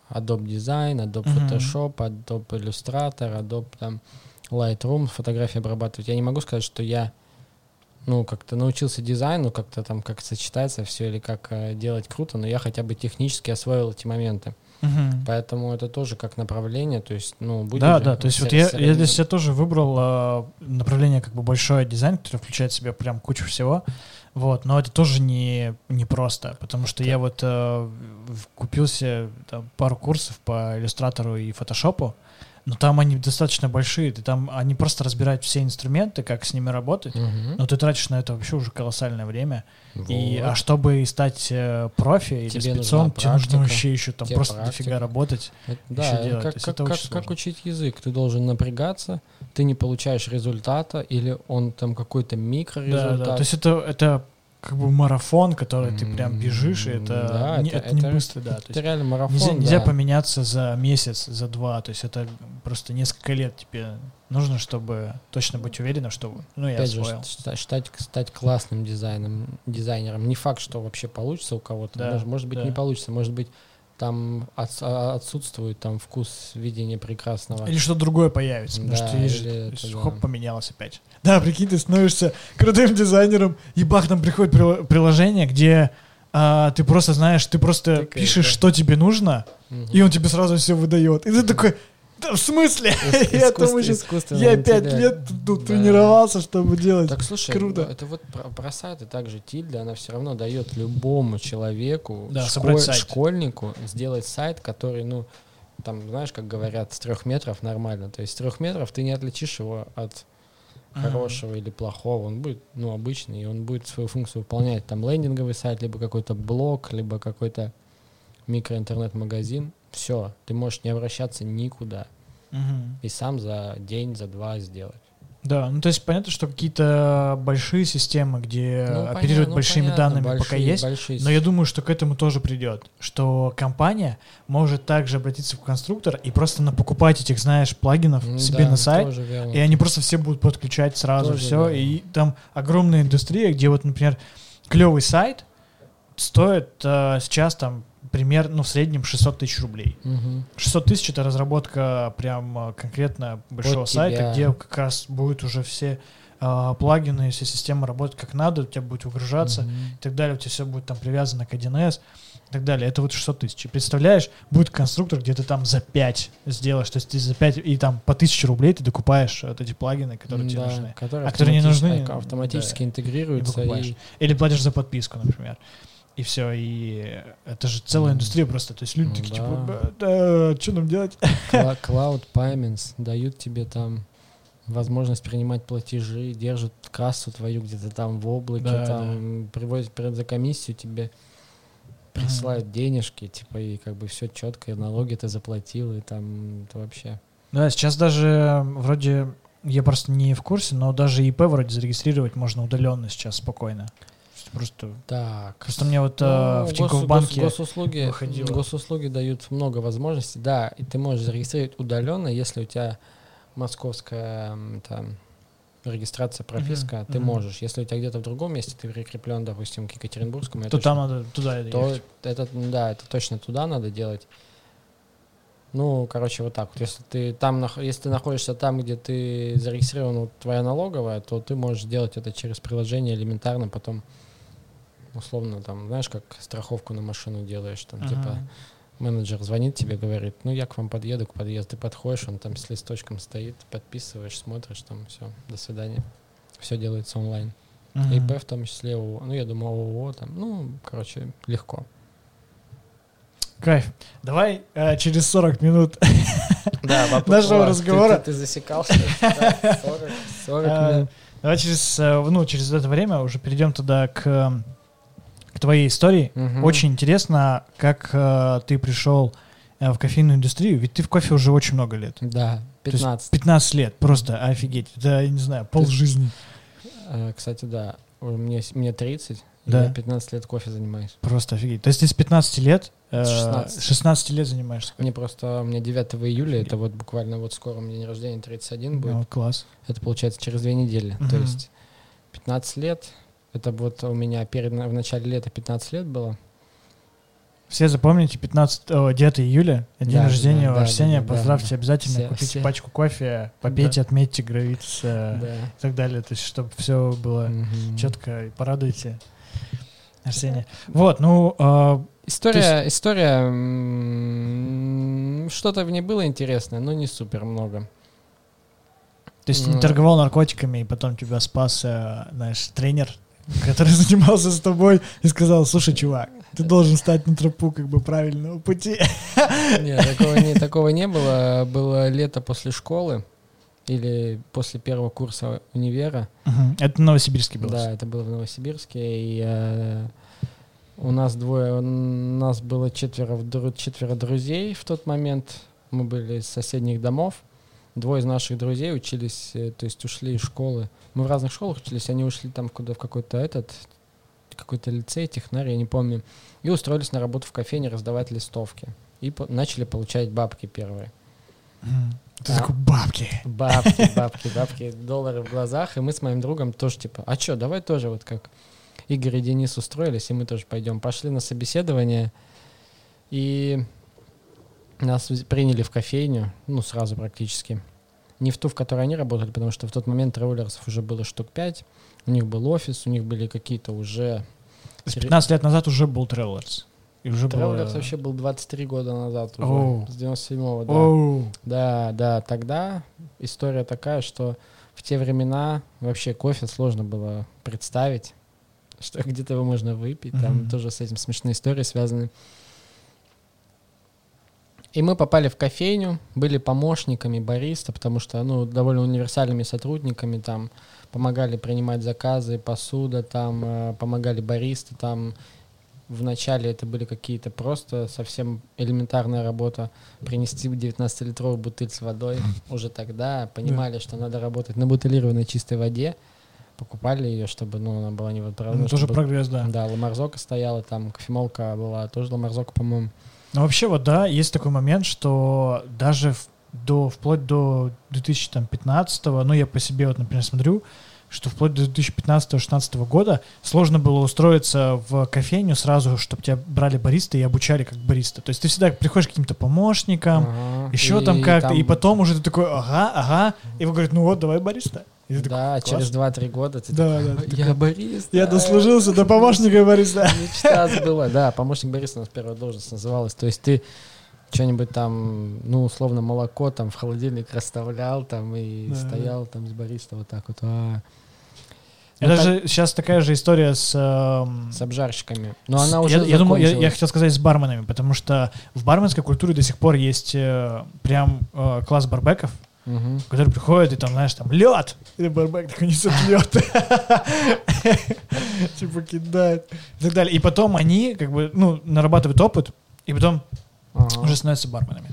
Adobe Design, Adobe. Photoshop, Adobe Illustrator, Adobe там Lightroom, фотографии обрабатывать. Я не могу сказать, что я ну, как-то научился дизайну, как-то там, как сочетается все или как э, делать круто, но я хотя бы технически освоил эти моменты. Мгм. Поэтому это тоже как направление, то есть, ну, будет Да, же да, то есть вот я, я для себя тоже выбрал э, направление как бы большой дизайн, который включает в себя прям кучу всего. Вот, но это тоже не, не просто, потому что я вот э, в- купил себе там, пару курсов по иллюстратору и фотошопу, но там они достаточно большие, ты там они просто разбирают все инструменты, как с ними работать, Мгм. но ты тратишь на это вообще уже колоссальное время. И, Вот. а чтобы стать э, профи или Тебе спецом, тебе нужно вообще еще там тебе просто практика. дофига работать. Это- да, делать. как, как, как, как учить язык? Ты должен напрягаться, ты не получаешь результата, или он там какой-то Да, микрорезультат. да. То есть это, это как бы марафон, который ты прям бежишь, и это, Да, не, это- это, не это- быстро, да. То это есть реально марафон. нельзя, нельзя да. поменяться за месяц, за два. То есть это просто несколько лет тебе нужно, чтобы точно быть уверенным, что ну я Опять же, освоил. ш- стать, стать классным дизайном, дизайнером. Не факт, что вообще получится у кого-то. Да, может, может быть, да. не получится. Может быть, там а- отсутствует там вкус видения прекрасного. Или что другое появится, потому Да, что есть же- это то есть да. хоп, поменялось опять. Да, прикинь, ты становишься крутым дизайнером, и бах, там приходит прил- приложение, где а, ты просто знаешь, ты просто Тыкаешь, пишешь, да. что тебе нужно, Мгм. и он тебе сразу все выдает. И ты такой, да в смысле? Ис- Я думаю, искусственный Я пять лет тут Да. тренировался, чтобы делать. Так слушай, Круто. это вот про, про сайты также Тильда, она все равно дает любому человеку, Да, школь- школьнику сделать сайт, который, ну, там, знаешь, как говорят, с трех метров нормально. То есть с трех метров ты не отличишь его от хорошего или плохого. Он будет, ну, обычный, и он будет свою функцию выполнять. Там лендинговый сайт, либо какой-то блог, либо какой-то микроинтернет-магазин. Все, ты можешь не обращаться никуда. Мгм. И сам за день, за два сделать. Да, ну то есть понятно, что какие-то большие системы, где Ну, оперируют понятно, ну, большими понятно, данными, пока большие- есть, большие Но я думаю, что к этому тоже придет, что компания может также обратиться в конструктор и просто на покупать этих, знаешь, плагинов М, себе да, на сайт, и они просто все будут подключать сразу Тоже все. верно. И там огромная индустрия, где вот, например, клевый сайт стоит э, сейчас там примерно, ну, в среднем 600 тысяч рублей. Мгм. 600 тысяч это разработка прям э, конкретно большого Под сайта, тебя. где как раз будут уже все э, плагины, вся система работать как надо, у тебя будет выгружаться Мгм. и так далее, у тебя все будет там привязано к 1С и так далее. Это вот 600 тысяч. Представляешь, будет конструктор, где ты там за 5 сделаешь, то есть ты за 5 и там по 1000 рублей ты докупаешь вот эти плагины, которые тебе Да, нужны. которые А которые не нужны, а- автоматически да, интегрируются и Или платишь за подписку, например. И все, и это же целая индустрия просто. То есть люди такие, да. типа, да, что нам делать? Cloud Payments дают тебе там возможность принимать платежи, держат кассу твою где-то там в облаке, Да, там приводят при- за комиссию тебе присылают денежки, типа и как бы все четко, и налоги ты заплатил, и там это вообще. Да, сейчас даже вроде, я просто не в курсе, но даже ИП вроде зарегистрировать можно удаленно сейчас спокойно. Просто, Так. просто мне вот э, Ну, в гос- Тинькофф гос- банке... госуслуги, выходило. госуслуги дают много возможностей, да, и ты можешь зарегистрировать удаленно, если у тебя московская там, регистрация, прописка, ты мгм. можешь. Если у тебя где-то в другом месте ты прикреплен, допустим, к Екатеринбургскому, то точно- там надо туда то ехать. это, да, это точно туда надо делать. Ну, короче, вот так вот. Если ты там, если ты находишься там, где ты зарегистрирован, вот твоя налоговая, то ты можешь сделать это через приложение элементарно, потом условно там, знаешь, как страховку на машину делаешь, там, типа, Ага. менеджер звонит тебе, говорит, ну, я к вам подъеду, к подъезду, ты подходишь, он там с листочком стоит, подписываешь, смотришь, там, все, до свидания. Все делается онлайн. Мгм. ИП в том числе, ну, я думаю, ООО, там, ну, короче, легко. Кайф. Давай э, через 40 минут Да, Нашего разговора. Ты, засекался? 40, 40 А, минут. Давай через, э, ну, через это время уже перейдем туда к, э, к твоей истории. Мгм. Очень интересно, как э, ты пришел э, в кофейную индустрию, ведь ты в кофе уже очень много лет. Да, То есть 15. 15 лет, просто офигеть. Это, я не знаю, пол жизни. Э, Кстати, да, мне, мне 30, и Да. я 15 лет кофе занимаюсь. Просто офигеть. То есть ты с 15 лет, э, С 16. 16 лет занимаешься? Мне просто, у меня 9 июля, это вот буквально вот скоро у меня день рождения, 31 будет. Ну, класс. Это получается через две недели. То Мгм. есть 15 лет, это вот у меня перед, в начале лета 15 лет было. Все запомните, 15, о, 9 июля, день Да, рождения да, да, Арсения. да, да, Поздравьте да. обязательно, Все- купите все. пачку кофе, попейте, отметьте Гравитс э, Да. и так далее. То есть, чтобы все было Мгм. четко и порадуйте Арсения. Вот, ну, э, История, история, м, что-то в ней было интересное, но не супер много. то есть не Ну, торговал наркотиками, и потом тебя спас, э, знаешь, тренер, который занимался с тобой и сказал, слушай, чувак, ты должен стать на тропу как бы правильного пути. Нет, такого не, такого не было. Было лето после школы или после первого курса универа. Мгм. Это Новосибирский был. Да, это было в Новосибирске. И э, у нас двое, у нас было четверо, четверо друзей в тот момент. Мы были из соседних домов. Двое из наших друзей учились, э, то есть ушли из школы. Мы в разных школах учились, они ушли там куда в какой-то этот, какой-то лицей, технарь, я не помню. И устроились на работу в кофейне раздавать листовки. И по- начали получать бабки первые. Ты А. такой, бабки. Бабки, бабки, бабки, доллары в глазах. И мы с моим другом тоже типа, а что, давай тоже вот как Игорь и Денис устроились, и мы тоже пойдем. Пошли на собеседование, и нас приняли в кофейню, ну, сразу практически. Не в ту, в которой они работали, потому что в тот момент тревелерсов уже было штук пять. У них был офис, у них были какие-то уже... То есть Сери- 15 лет назад уже был Travelers. И уже было... Тревелерс вообще был 23 года назад уже, Оу. с 97-го, да. Оу. Да, да, тогда история такая, что в те времена вообще кофе сложно было представить, что где-то его можно выпить, там Мгм. тоже с этим смешные истории связаны. И мы попали в кофейню, были помощниками бариста, потому что, ну, довольно универсальными сотрудниками, там, помогали принимать заказы, посуда, там, э, помогали баристы, там, вначале это были какие-то просто совсем элементарная работа, принести 19-литровую бутыль с водой, уже тогда понимали, что надо работать на бутылированной чистой воде, покупали ее, чтобы, ну, она была не вот Ну, тоже прогресс, да. да, ламарзока стояла, там кофемолка была, тоже ламарзока, по-моему. Но вообще вот да, есть такой момент, что даже в- до, вплоть до 2015, ну я по себе вот, например, смотрю, что вплоть до 2015-2016 года сложно было устроиться в кофейню сразу, чтобы тебя брали бариста и обучали как бариста. То есть ты всегда приходишь к каким-то помощникам, Ага. еще И там как-то, и там- потом уже ты такой, ага, ага, и вы говорите, ну вот, давай бариста. Такой, Да, «Класс». через 2-3 года ты Да, да, такой, ты я такой, бариста. я дослужился до помощника бариста. Мечта сбыла, да, помощник бариста у нас первая должность называлась. То есть ты что-нибудь там, ну, условно, молоко там в холодильник расставлял там и Да, стоял там с бариста вот так вот. а. Ну, даже сейчас такая же история с... эм, С обжарщиками. Но С- она уже я, я думаю, я, я хотел сказать с барменами, потому что в барменской культуре до сих пор есть э, прям э, класс барбеков, Мгм. которые приходят и там, знаешь, там лед, и барбек такой несет лед, типа кидает и так далее. И потом они как бы, ну, нарабатывают опыт, и потом уже становятся барменами.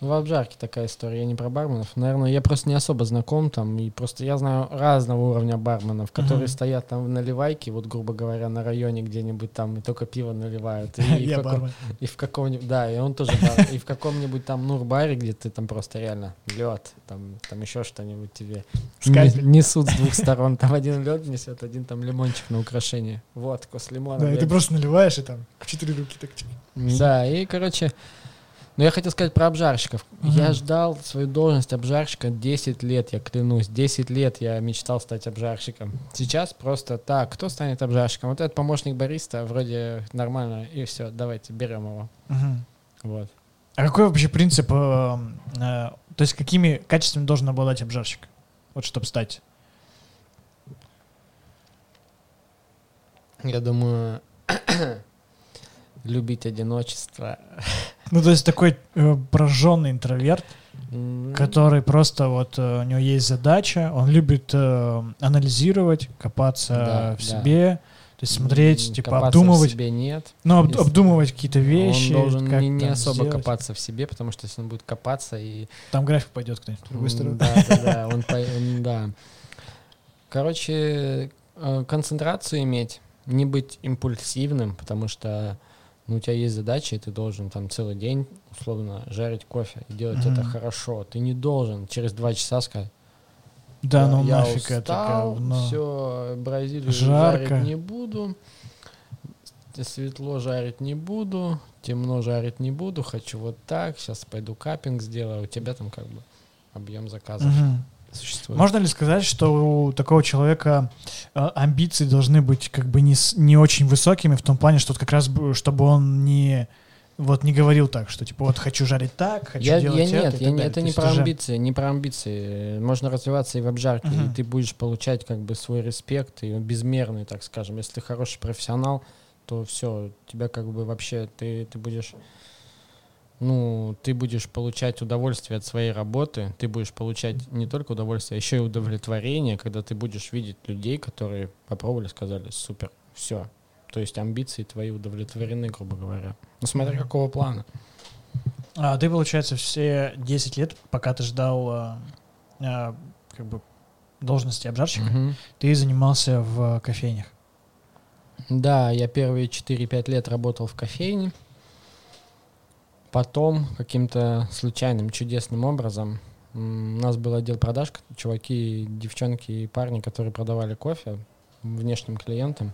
Ну, в обжарке такая история, я не про барменов. Наверное, я просто не особо знаком там, и просто я знаю разного уровня барменов, которые Мгм. стоят там в наливайке, вот, грубо говоря, на районе где-нибудь там, и только пиво наливают. И, и в каком- и в каком-нибудь, да, и он тоже бар, и в каком-нибудь там Нурбаре, где ты там просто реально лед, там, там еще что-нибудь тебе несут с двух сторон. Там один лед несет, один там лимончик на украшение. Водку с лимоном. Да, и ты просто наливаешь, и там в четыре руки так да, и, короче, ну я хотел сказать про обжарщиков. Мгм. Я ждал свою должность обжарщика 10 лет, я клянусь. 10 лет я мечтал стать обжарщиком. Сейчас просто так, кто станет обжарщиком? Вот этот помощник бариста, вроде нормально, и все, давайте, берем его. Мгм. Вот. А какой вообще принцип, э, э, то есть какими качествами должен обладать обжарщик? Вот чтобы стать. Я думаю, любить одиночество. Ну, то есть такой э, прожженный интроверт, М, который просто вот э, у него есть задача, он любит э, анализировать, копаться Да, в да. себе, то есть смотреть, типа копаться обдумывать, в себе нет. ну об- обдумывать какие-то вещи. он должен как не, не особо сделать. копаться в себе, потому что если он будет копаться и Там график пойдет кто-нибудь в другую сторону. Да, да, да, он- да. Короче, э, концентрацию иметь, не быть импульсивным, потому что ну, у тебя есть задача, и ты должен там целый день, условно, жарить кофе и делать это Мгм. хорошо. Ты не должен через два часа сказать, Да, ну я нафиг это устал, говно. все, Бразилию Жарко. жарить не буду, светло жарить не буду, темно жарить не буду, хочу вот так, сейчас пойду капинг сделаю, у тебя там как бы объем заказов Мгм. Существует. Можно ли сказать, что у такого человека э, амбиции должны быть как бы не, не очень высокими в том плане, что вот как раз бы, чтобы он не вот не говорил так, что типа вот хочу жарить так, хочу я, делать я это. нет, и я, далее. это То не про ты же- амбиции, не про амбиции. Можно развиваться и в обжарке, Мгм. и ты будешь получать как бы свой респект, и безмерный, так скажем. Если ты хороший профессионал, то все, тебя как бы вообще, ты, ты будешь, ну, ты будешь получать удовольствие от своей работы, ты будешь получать не только удовольствие, а еще и удовлетворение, когда ты будешь видеть людей, которые попробовали, сказали, супер, все. То есть амбиции твои удовлетворены, грубо говоря. Ну, смотря какого плана. А ты, получается, все 10 лет, пока ты ждал а, а, как бы должности обжарщика, Мгм. ты занимался в кофейнях. Да, я первые 4-5 лет работал в кофейне. Потом каким-то случайным, чудесным образом у нас был отдел продаж, чуваки, девчонки и парни, которые продавали кофе внешним клиентам.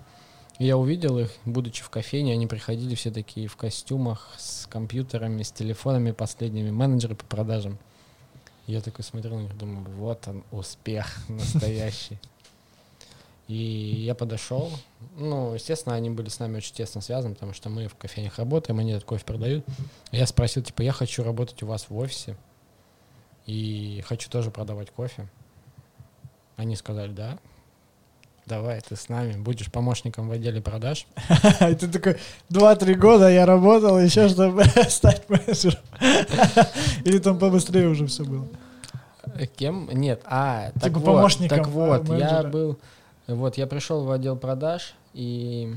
И я увидел их, будучи в кофейне, они приходили все такие в костюмах, с компьютерами, с телефонами последними, менеджеры по продажам. Я такой смотрел на них, думаю, вот он, успех настоящий. И я подошел. Ну, естественно, они были с нами очень тесно связаны, потому что мы в кофейнях работаем, они этот кофе продают. Я спросил, типа, я хочу работать у вас в офисе и хочу тоже продавать кофе. Они сказали, да, давай, ты с нами, будешь помощником в отделе продаж. И ты такой, 2-3 года я работал еще, чтобы стать менеджером. Или там побыстрее уже все было. Кем? Нет, а, так Типа вот, так вот, я менеджера. был, вот, я пришел в отдел продаж, и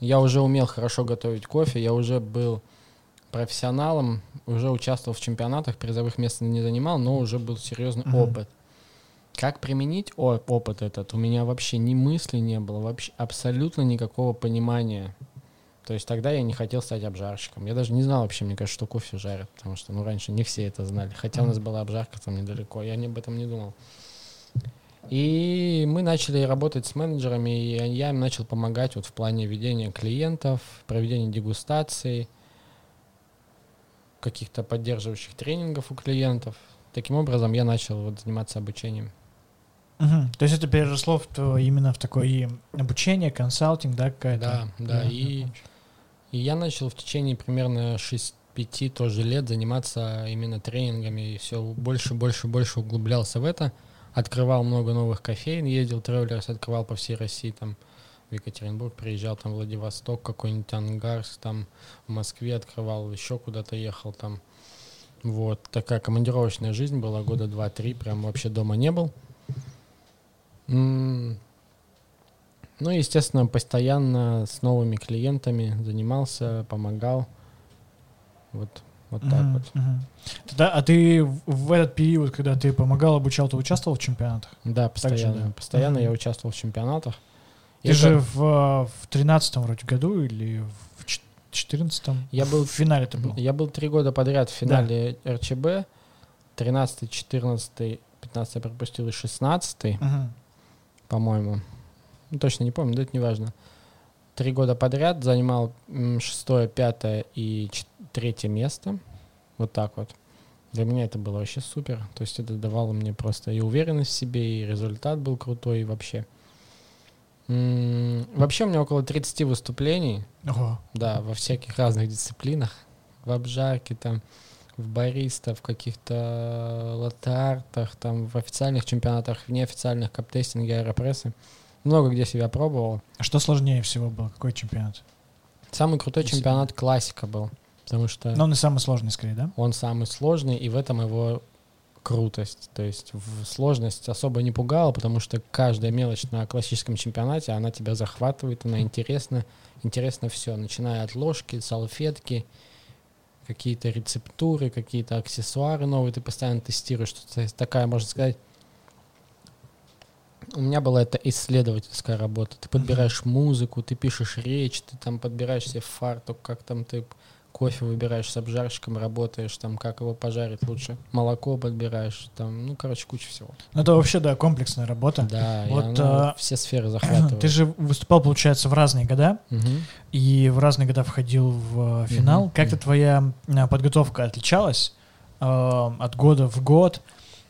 я уже умел хорошо готовить кофе, я уже был профессионалом, уже участвовал в чемпионатах, призовых мест не занимал, но уже был серьезный Мгм. опыт. Как применить опыт этот? У меня вообще ни мысли не было, вообще абсолютно никакого понимания. То есть тогда я не хотел стать обжарщиком. Я даже не знал вообще, мне кажется, что кофе жарят, потому что, ну, раньше не все это знали. Хотя у нас была обжарка там недалеко, я об этом не думал. И мы начали работать с менеджерами, и я им начал помогать вот в плане ведения клиентов, проведения дегустаций, каких-то поддерживающих тренингов у клиентов. Таким образом, я начал вот заниматься обучением. Мгм. То есть это переросло в то, именно в такое обучение, консалтинг, да, какая-то? Да, да, и-. И я начал в течение примерно 6-5 тоже лет заниматься именно тренингами, и все больше, больше, больше углублялся в это. Открывал много новых кофеин, ездил тревелерс, открывал по всей России, там в Екатеринбург приезжал, там Владивосток, какой-нибудь Ангарск, там в Москве открывал, еще куда-то ехал там. Вот, такая командировочная жизнь была года два-три, прям вообще дома не был. М, Ну, естественно, постоянно с новыми клиентами занимался, помогал. Вот, вот так Мгм, вот. мгм. Тогда, а ты в- этот период, когда ты помогал, обучал, ты участвовал в чемпионатах? Да, постоянно. да. Постоянно Мгм. я участвовал в чемпионатах. Ты И же это- в, в 13 вроде году или в чет- 14 Я был- в финале ты был. Я был три года подряд в финале РЧБ. 13, 14, 15 я пропустил и 16, Мгм. по-моему. Ну, точно не помню, да это не важно. Три года подряд занимал шестое, пятое и третье место. Вот так вот. Для меня это было вообще супер. То есть это давало мне просто и уверенность в себе, и результат был крутой, и вообще. Вообще у меня около 30 выступлений. Ого. Да, во всяких разных дисциплинах. В обжарке, там, в бариста, в каких-то латартах, там, в официальных чемпионатах, в неофициальных каптестинге, аэропрессы. Много где себя пробовал. А что сложнее всего было? Какой чемпионат? Самый крутой чемпионат классика был, потому что Но он и самый сложный, скорее, да? он самый сложный, и в этом его крутость. То есть в сложность особо не пугала, потому что каждая мелочь на классическом чемпионате, она тебя захватывает, она интересна. Интересно все, начиная от ложки, салфетки, какие-то рецептуры, какие-то аксессуары новые, ты постоянно тестируешь. То есть такая, можно сказать, у меня была это исследовательская работа. Ты подбираешь музыку, ты пишешь речь, ты там подбираешь себе фартук, как там ты кофе выбираешь с обжарщиком, работаешь, там, как его пожарить лучше, молоко подбираешь, там, ну, короче, куча всего. Ну, это вообще, да, комплексная работа. Да, и Вот, оно а, все сферы захватывает. Ты же выступал, получается, в разные года, Мгм. и в разные года входил в э, финал. Мгм. Как-то твоя э, подготовка отличалась э, от года в год?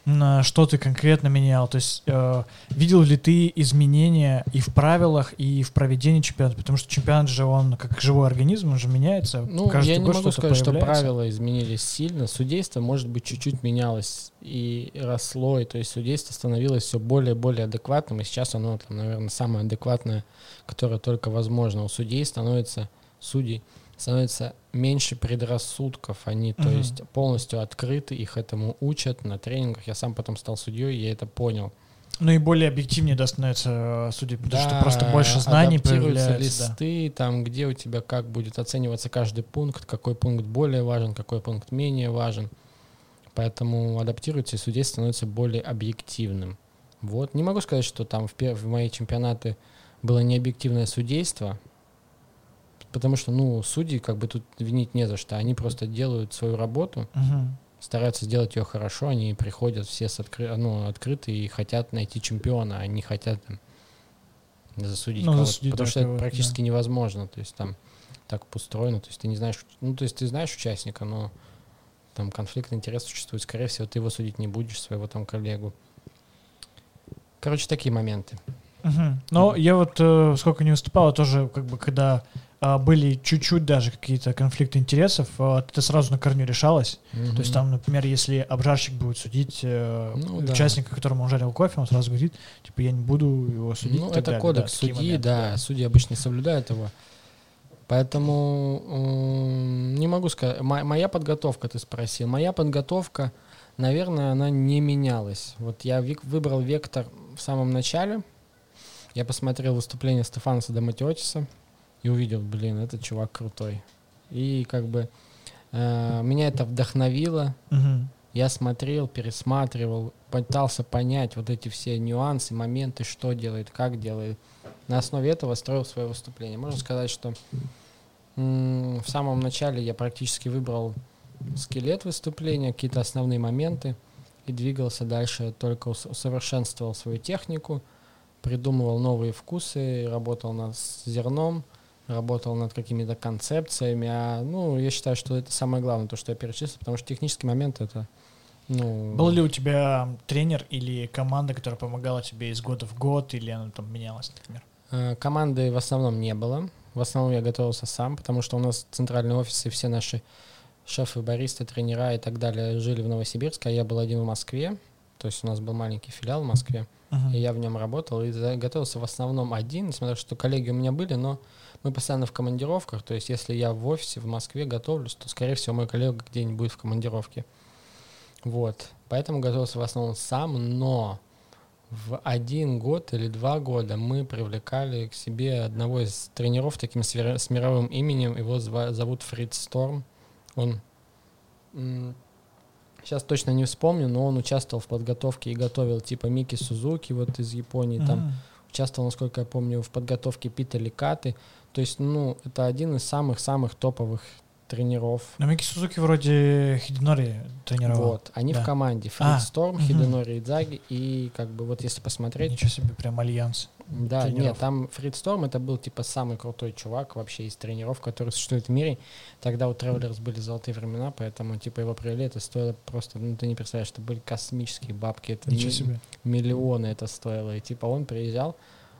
На что ты конкретно менял? То есть э, видел ли ты изменения и в правилах, и в проведении чемпионата? Потому что чемпионат же, он как живой организм, он же меняется. Ну, Каждый я не могу сказать, что появляется. правила изменились сильно. Судейство, может быть, чуть-чуть менялось и росло, и то есть судейство становилось все более и более адекватным, и сейчас оно, там, наверное, самое адекватное, которое только возможно. У судей становится, судей становится меньше предрассудков, они, то Мгм. есть, полностью открыты, их этому учат на тренингах. Я сам потом стал судьей, я это понял. Ну и более объективнее, да, становится э, судьи, потому что Да, просто больше знаний появляется. да. листы, там, где у тебя как будет оцениваться каждый пункт, какой пункт более важен, какой пункт менее важен. Поэтому адаптируется, и судей становится более объективным. Вот. Не могу сказать, что там в, в мои чемпионаты было необъективное судейство, потому что, ну, судьи как бы тут винить не за что. Они просто делают свою работу, Мгм. стараются сделать ее хорошо, они приходят все с откры... ну, открыты и хотят найти чемпиона, они хотят там, засудить Ну, кого-то, потому да, что это практически невозможно, то есть там так устроено, то есть ты не знаешь, ну, то есть ты знаешь участника, но там конфликт интересов существует, скорее всего, ты его судить не будешь, своего там коллегу. Короче, такие моменты. Мгм. Но я вот э, сколько не выступал, тоже как бы когда а, были чуть-чуть даже какие-то конфликты интересов, а, это сразу на корню решалось. То есть там, например, если обжарщик будет судить э, Ну, да. участника, которому он жарил кофе, он сразу говорит, типа, я не буду его судить. Ну, это далее. кодекс Да, судьи, моменты, да, судьи обычно не соблюдают его. Поэтому не могу сказать. Мо- Моя подготовка, ты спросил. Моя подготовка, наверное, она не менялась. Вот я вик- выбрал вектор в самом начале. Я посмотрел выступление Стефанса Доматиотиса и увидел, блин, этот чувак крутой. И как бы э, меня это вдохновило. Мгм. Я смотрел, пересматривал, пытался понять вот эти все нюансы, моменты, что делает, как делает. На основе этого строил свое выступление. Можно сказать, что в самом начале я практически выбрал скелет выступления, какие-то основные моменты, и двигался дальше, только ус- усовершенствовал свою технику, придумывал новые вкусы, работал над зерном, работал над какими-то концепциями. А, ну, я считаю, что это самое главное, то, что я перечислил, потому что технический момент это ну, Был ли у тебя тренер или команда, которая помогала тебе из года в год, или она там менялась, например? Э, Команды в основном не было. В основном я готовился сам, потому что у нас центральный офис и все наши шефы, баристы, тренера и так далее жили в Новосибирске, а я был один в Москве. То есть у нас был маленький филиал в Москве, Мгм. и я в нем работал и готовился в основном один, несмотря на то, что коллеги у меня были, но мы постоянно в командировках. То есть если я в офисе в Москве готовлюсь, то, скорее всего, мой коллега где-нибудь будет в командировке. Вот. Поэтому готовился в основном сам, но в один год или два года мы привлекали к себе одного из тренеров таким с, мировым именем. Его зовут Фрид Сторм. Он сейчас точно не вспомню, но он участвовал в подготовке и готовил типа Мики Сузуки вот из Японии. Там Мгм. участвовал, насколько я помню, в подготовке Пита Ликаты. То есть, ну, это один из самых-самых топовых тренеров. Но Мики Сузуки вроде Хидинори тренировал. Вот, они Да. в команде. Фрид А, Сторм, мгм. Хиденори Идзаги. И как бы вот если посмотреть, Ничего себе, прям альянс. Да, тренеров. нет, там Фрид Сторм это был типа самый крутой чувак вообще из тренеров, которые существуют в мире. Тогда у Travelers были золотые времена, поэтому типа его привели, это стоило просто, ну ты не представляешь, это были космические бабки, это Ничего ми- себе. миллионы это стоило. И типа он приезжал,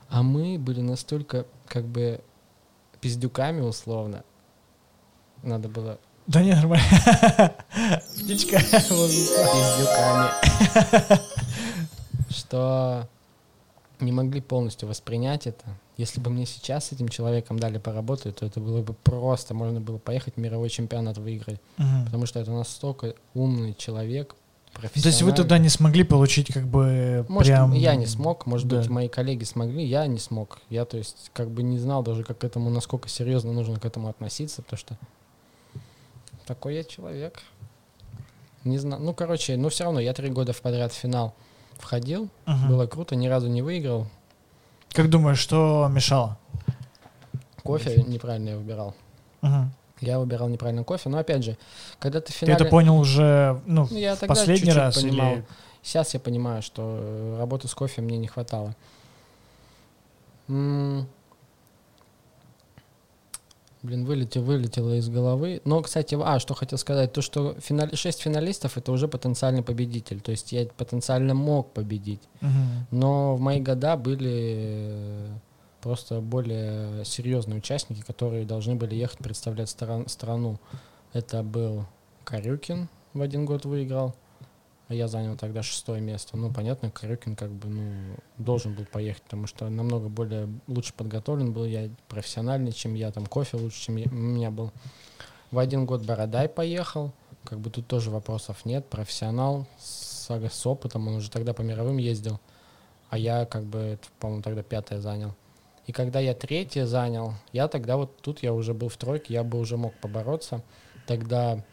а мы были настолько как бы пиздюками условно. Надо было Да не, нормально. Птичка. пиздюками, что не могли полностью воспринять это. Если бы мне сейчас с этим человеком дали поработать, то это было бы просто, можно было поехать в мировой чемпионат выиграть, Мгм. потому что это настолько умный человек, То есть вы тогда не смогли получить как бы Может, прям... я не смог, может да. быть, мои коллеги смогли, я не смог. Я, то есть, как бы не знал даже, как к этому, насколько серьезно нужно к этому относиться, потому что такой я человек. Не знаю. Ну, короче, но все равно я три года в подряд в финал входил. Мгм. Было круто, ни разу не выиграл. Как думаешь, что мешало? Кофе неправильно я выбирал. Мгм. Я выбирал неправильно кофе. Но опять же, когда ты в Ты финале... это понял уже, ну, Ну, я в тогда последний раз понимал. или... Сейчас я понимаю, что э, работы с кофе мне не хватало. М, Блин, вылетело, вылетело из головы. Но, кстати, а, что хотел сказать, то, что финали, шесть финалистов — это уже потенциальный победитель. То есть я потенциально мог победить. Мгм. Но в мои года были э, просто более серьезные участники, которые должны были ехать представлять стран- страну. Это был Карюкин в один год выиграл, а я занял тогда шестое место. Ну, понятно, Карюкин как бы, ну, должен был поехать, потому что намного более лучше подготовлен был я, профессиональнее, чем я, там кофе лучше, чем я- у меня был. В один год Бородай поехал, как бы тут тоже вопросов нет, профессионал с, с опытом, он уже тогда по мировым ездил, а я как бы, по-моему, тогда пятое занял. И когда я третье занял, я тогда вот тут я уже был в тройке, я бы уже мог побороться. Тогда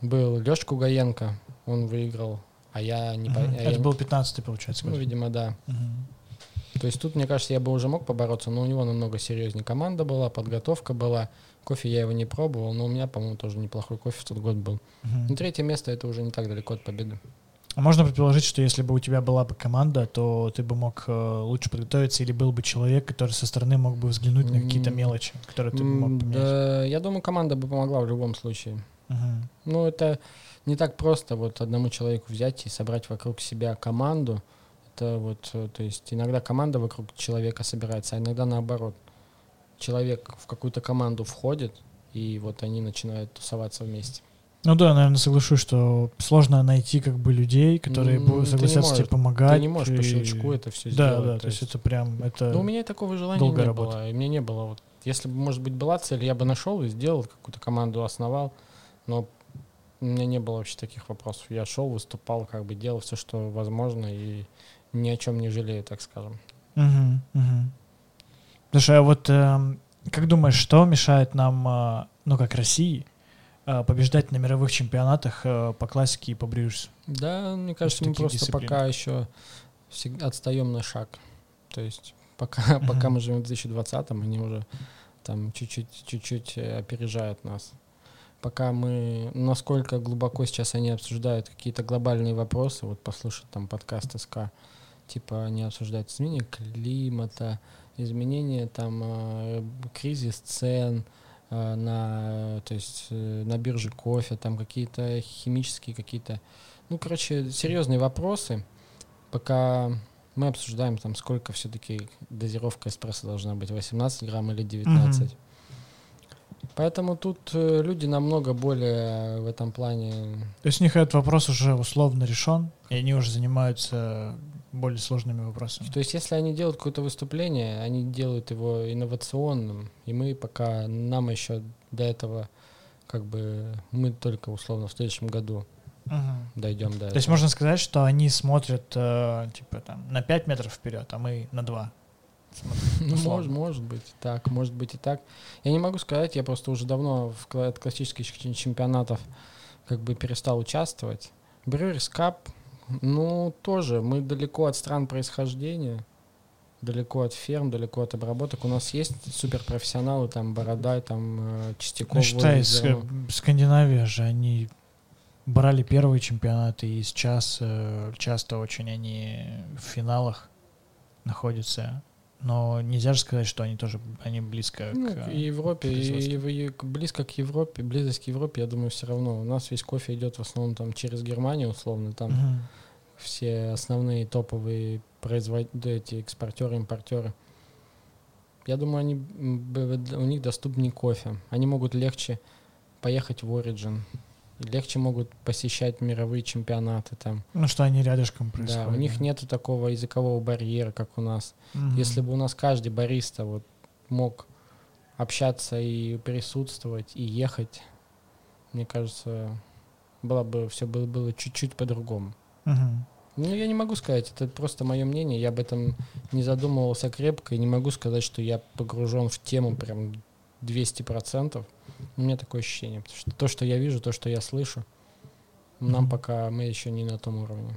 был Лёшка Гаенко, он выиграл, а я не... Мгм. а я Это не- был 15-й, получается, Ну, видимо, да. Мгм. То есть тут, мне кажется, я бы уже мог побороться, но у него намного серьезнее команда была, подготовка была. Кофе я его не пробовал, но у меня, по-моему, тоже неплохой кофе в тот год был. Мгм. Ну, третье место это уже не так далеко от победы. А можно предположить, что если бы у тебя была бы команда, то ты бы мог э, лучше подготовиться, или был бы человек, который со стороны мог бы взглянуть на какие-то мелочи, которые ты бы мог поменять. Да, я думаю, команда бы помогла в любом случае. Мгм. Ну, это не так просто вот одному человеку взять и собрать вокруг себя команду. Это вот, э, то есть иногда команда вокруг человека собирается, а иногда наоборот. Человек в какую-то команду входит, и вот они начинают тусоваться вместе. Ну да, наверное, соглашусь, что сложно найти как бы людей, которые М, будут согласятся тебе помогать. Ты не можешь по и- щелчку это все Да, сделать. да, то есть это прям, это... Ну, у меня и такого желания не работа. было. И мне не было. Вот, если бы, может быть, была цель, я бы нашел и сделал, какую-то команду основал. Но у меня не было вообще таких вопросов. Я шел, выступал, как бы делал все, что возможно, и ни о чем не жалею, так скажем. Мгм, мгм. Слушай, а вот эм, как думаешь, что мешает нам, а, ну как России, побеждать на мировых чемпионатах э, по классике и по брюшу? Да, мне кажется, мы просто дисциплин. пока еще отстаем на шаг. То есть пока, Мгм. пока мы живем в 2020-м, они уже там чуть-чуть, чуть-чуть э, опережают нас. Пока мы, насколько глубоко сейчас они обсуждают какие-то глобальные вопросы, вот послушать там подкаст СК, типа они обсуждают изменение климата, изменение там э, кризис цен э, на, то есть э, на бирже кофе, там какие-то химические какие-то, ну короче серьезные вопросы, пока мы обсуждаем там сколько все-таки дозировка эспрессо должна быть 18 грамм или 19. Поэтому тут э, люди намного более в этом плане То есть у них этот вопрос уже условно решен, и они уже занимаются более сложными вопросами. То есть, если они делают какое-то выступление, они делают его инновационным, и мы пока, нам еще до этого, как бы, мы только условно в следующем году Мгм. дойдем до этого. То есть можно сказать, что они смотрят э, типа там на 5 метров вперед, а мы на 2. Ну, может, может быть и так, может быть и так. Я не могу сказать, я просто уже давно в от классических чемпионатов как бы перестал участвовать. Brewers Cup, ну, тоже, мы далеко от стран происхождения, далеко от ферм, далеко от обработок. У нас есть суперпрофессионалы, там, Бородай, там, э, Чистяков. Ну, считай. Ск- Скандинавия же, они брали первые чемпионаты, и сейчас э, часто очень они в финалах находятся. Но нельзя же сказать, что они тоже они близко Ну, к... Европе, и, и близко к Европе, близость к Европе, я думаю, все равно. У нас весь кофе идет в основном там через Германию, условно, там Мгм. все основные топовые производители, эти экспортеры, импортеры. Я думаю, они, у них доступнее кофе. Они могут легче поехать в Origin, легче могут посещать мировые чемпионаты там. Ну, что они рядышком Да, происходят. у них нету такого языкового барьера, как у нас. Мгм. Если бы у нас каждый бариста вот мог общаться и присутствовать, и ехать, мне кажется, было бы все было, было чуть-чуть по-другому. Мгм. Ну, я не могу сказать, это просто мое мнение, я об этом не задумывался крепко, и не могу сказать, что я погружен в тему прям 200%. У меня такое ощущение, потому что то, что я вижу, то, что я слышу, нам Мгм. пока, мы еще не на том уровне.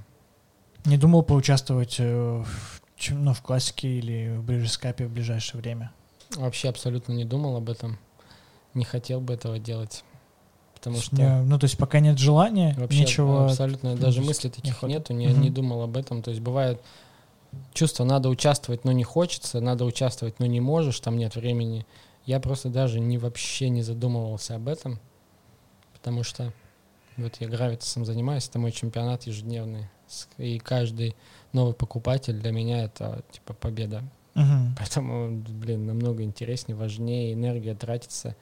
Не думал поучаствовать э, в, ну, в классике или в брижескапе в ближайшее время? Вообще абсолютно не думал об этом, не хотел бы этого делать, потому что... Не- ну, то есть пока нет желания, Вообще ничего... абсолютно ну, даже мыслей таких неохота. нету, не, Мгм. не думал об этом. То есть бывает чувство, надо участвовать, но не хочется, надо участвовать, но не можешь, там нет времени. Я просто даже не вообще не задумывался об этом, потому что вот я гравитасом занимаюсь, это мой чемпионат ежедневный. И каждый новый покупатель для меня это типа победа. Мгм. Поэтому, блин, намного интереснее, важнее, энергия тратится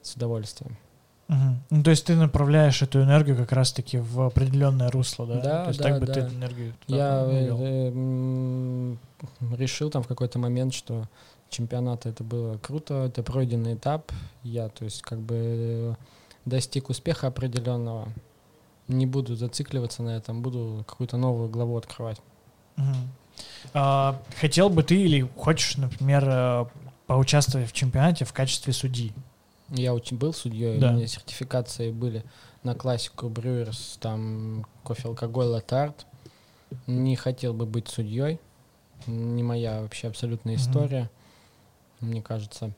с удовольствием. Мгм. Ну, то есть ты направляешь эту энергию как раз-таки в определенное русло, да? Да, То есть да, так бы ты да. эту энергию Я э, э, решил там в какой-то момент, что чемпионат это было круто, это пройденный этап. Я, то есть, как бы э, достиг успеха определенного. Не буду зацикливаться на этом, буду какую-то новую главу открывать. Мгм. А, хотел бы ты или хочешь, например, э, поучаствовать в чемпионате в качестве судьи? Я очень был судьей, Да. у меня сертификации были на классику Брюерс, там кофе, алкоголь, латарт. Не хотел бы быть судьей, не моя вообще абсолютная история, мне кажется.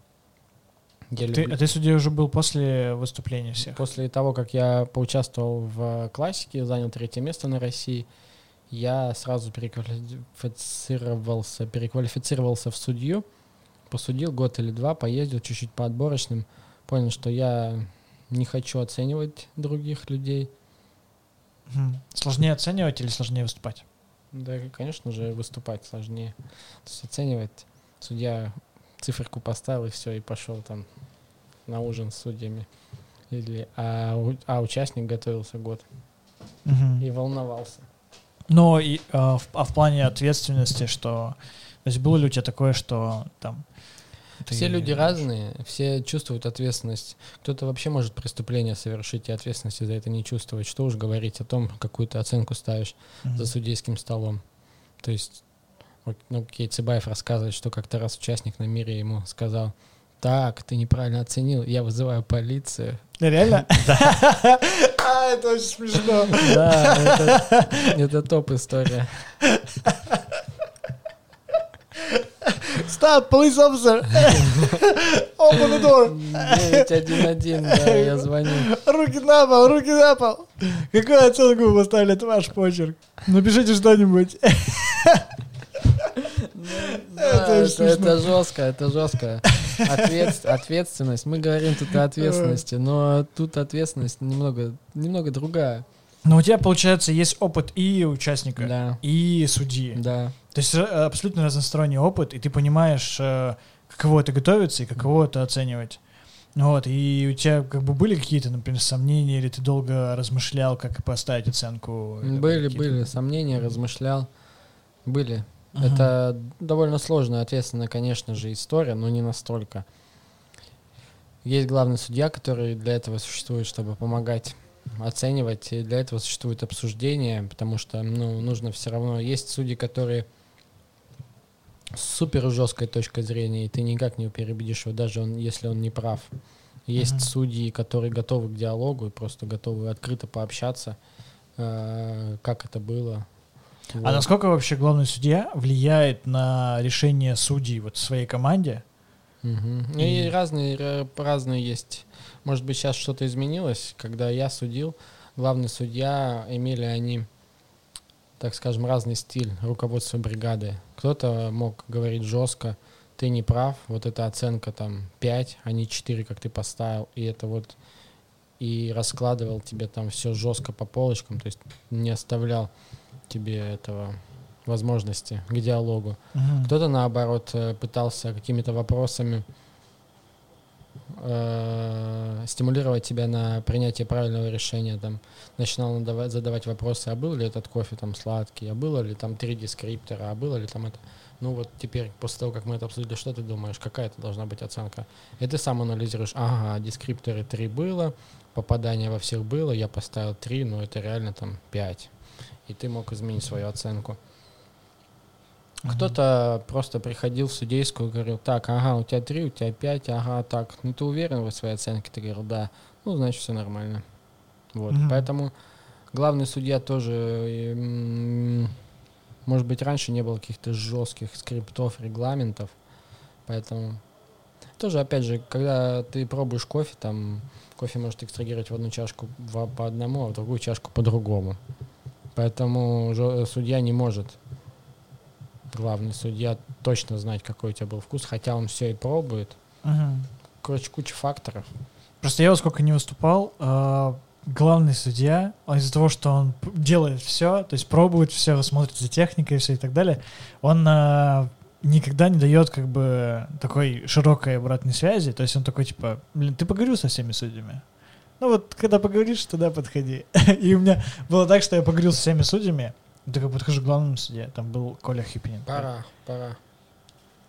Я Ты, люблю- а ты судьей уже был после выступления всех? После того, как я поучаствовал в классике, занял третье место на России, я сразу переквалифицировался, переквалифицировался в судью, посудил год или два, поездил чуть-чуть по отборочным, понял, что я не хочу оценивать других людей. Сложнее оценивать или сложнее выступать? Да, конечно же, выступать сложнее. То есть оценивать судья циферку поставил и все, и пошел там на ужин с судьями. Или, а, а участник готовился год Мгм. и волновался. Но и, а, в, а в плане ответственности, что... То есть было ли у тебя такое, что там... ты- Все люди разные, все чувствуют ответственность. Кто-то вообще может преступление совершить и ответственности за это не чувствовать. Что уж говорить о том, какую ты оценку ставишь Мгм. за судейским столом. То есть, ну, Кейцебаев рассказывает, что как-то раз участник на мире ему сказал, так, ты неправильно оценил, я вызываю полицию. Реально? А, это очень смешно. Да, это, это топ история. Stop, police officer! Open the door! 911, да, я звоню. Руки на пол, руки на пол! Какую оценку вы поставили? Это ваш почерк. Напишите что-нибудь. Это это, жестко, это жестко. Ответс- ответственность. Мы говорим тут о ответственности, но тут ответственность немного, немного другая. Но у тебя, получается, есть опыт и участника, Да, и судьи. да. То есть э, абсолютно разносторонний опыт, и ты понимаешь, э, каково это готовиться и каково это оценивать. Вот, и у тебя как бы были какие-то, например, сомнения, или ты долго размышлял, как поставить оценку? Были, были сомнения, размышлял. Были. Мгм. Это довольно сложная, ответственная, конечно же, история, но не настолько. Есть главный судья, который для этого существует, чтобы помогать оценивать, и для этого существует обсуждение, потому что ну, нужно все равно... Есть судьи, которые с супер жесткой точкой зрения, и ты никак не перебедишь его, даже он, если он не прав. Есть Мгм. судьи, которые готовы к диалогу и просто готовы открыто пообщаться, э, как это было. А Вот. насколько вообще главный судья влияет на решение судей вот в своей команде? Мгм. И- И разные, ра- разные есть. Может быть, сейчас что-то изменилось. Когда я судил, главный судья имели они, так скажем, разный стиль руководства бригады. Кто-то мог говорить жестко, ты не прав, вот эта оценка там 5, а не 4, как ты поставил, и это вот и раскладывал тебе там все жестко по полочкам, то есть не оставлял тебе этого возможности к диалогу. Мгм. Кто-то, наоборот, э, пытался какими-то вопросами э, стимулировать тебя на принятие правильного решения. Там, начинал надавать- задавать вопросы, а был ли этот кофе там сладкий, а было ли там 3 дескриптора, а было ли там это... Ну вот теперь, после того, как мы это обсудили, что ты думаешь, какая это должна быть оценка? И ты сам анализируешь, ага, дескрипторы 3 было, попадание во всех было, я поставил 3, но это реально там 5. И ты мог изменить свою оценку. Мгм. Кто-то просто приходил в судейскую и говорил, так, ага, у тебя три, у тебя пять, ага, так, ну ты уверен в своей оценке? Ты говорил, да, ну, значит, все нормально. Вот, Мгм. поэтому главный судья тоже, может быть, раньше не было каких-то жестких скриптов, регламентов, поэтому тоже, опять же, когда ты пробуешь кофе, там, кофе может экстрагировать в одну чашку по одному, а в другую чашку по другому. Поэтому жё- судья не может главный судья точно знать, какой у тебя был вкус, хотя он все и пробует. Мгм. короче, куча факторов. Просто я вот сколько не выступал, э, главный судья, он из-за того, что он делает все, то есть пробует все, смотрит за техникой все и так далее, он э, никогда не дает как бы такой широкой обратной связи. То есть он такой типа, блин, ты поговорил со всеми судьями? Ну вот, когда поговоришь, тогда подходи. И у меня было так, что я поговорил со всеми судьями, я такой подхожу к главному судье, там был Коля Хипинин. Пора, пора.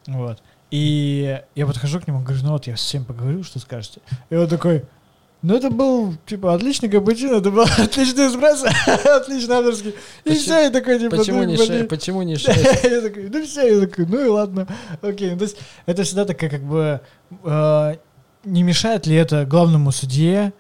Вот. И я подхожу к нему, говорю, ну вот я с всеми поговорил, что скажете? И он такой, ну это был, типа, отличный капучино, это был отличный эспрессо, отличный авторский. И Почему- все, и такой, типа, Почему ну, не, блин. ше- почему не шесть? Я такой, ну все, я такой, ну и ладно, окей. Ну, то есть это всегда такая как бы э, не мешает ли это главному судье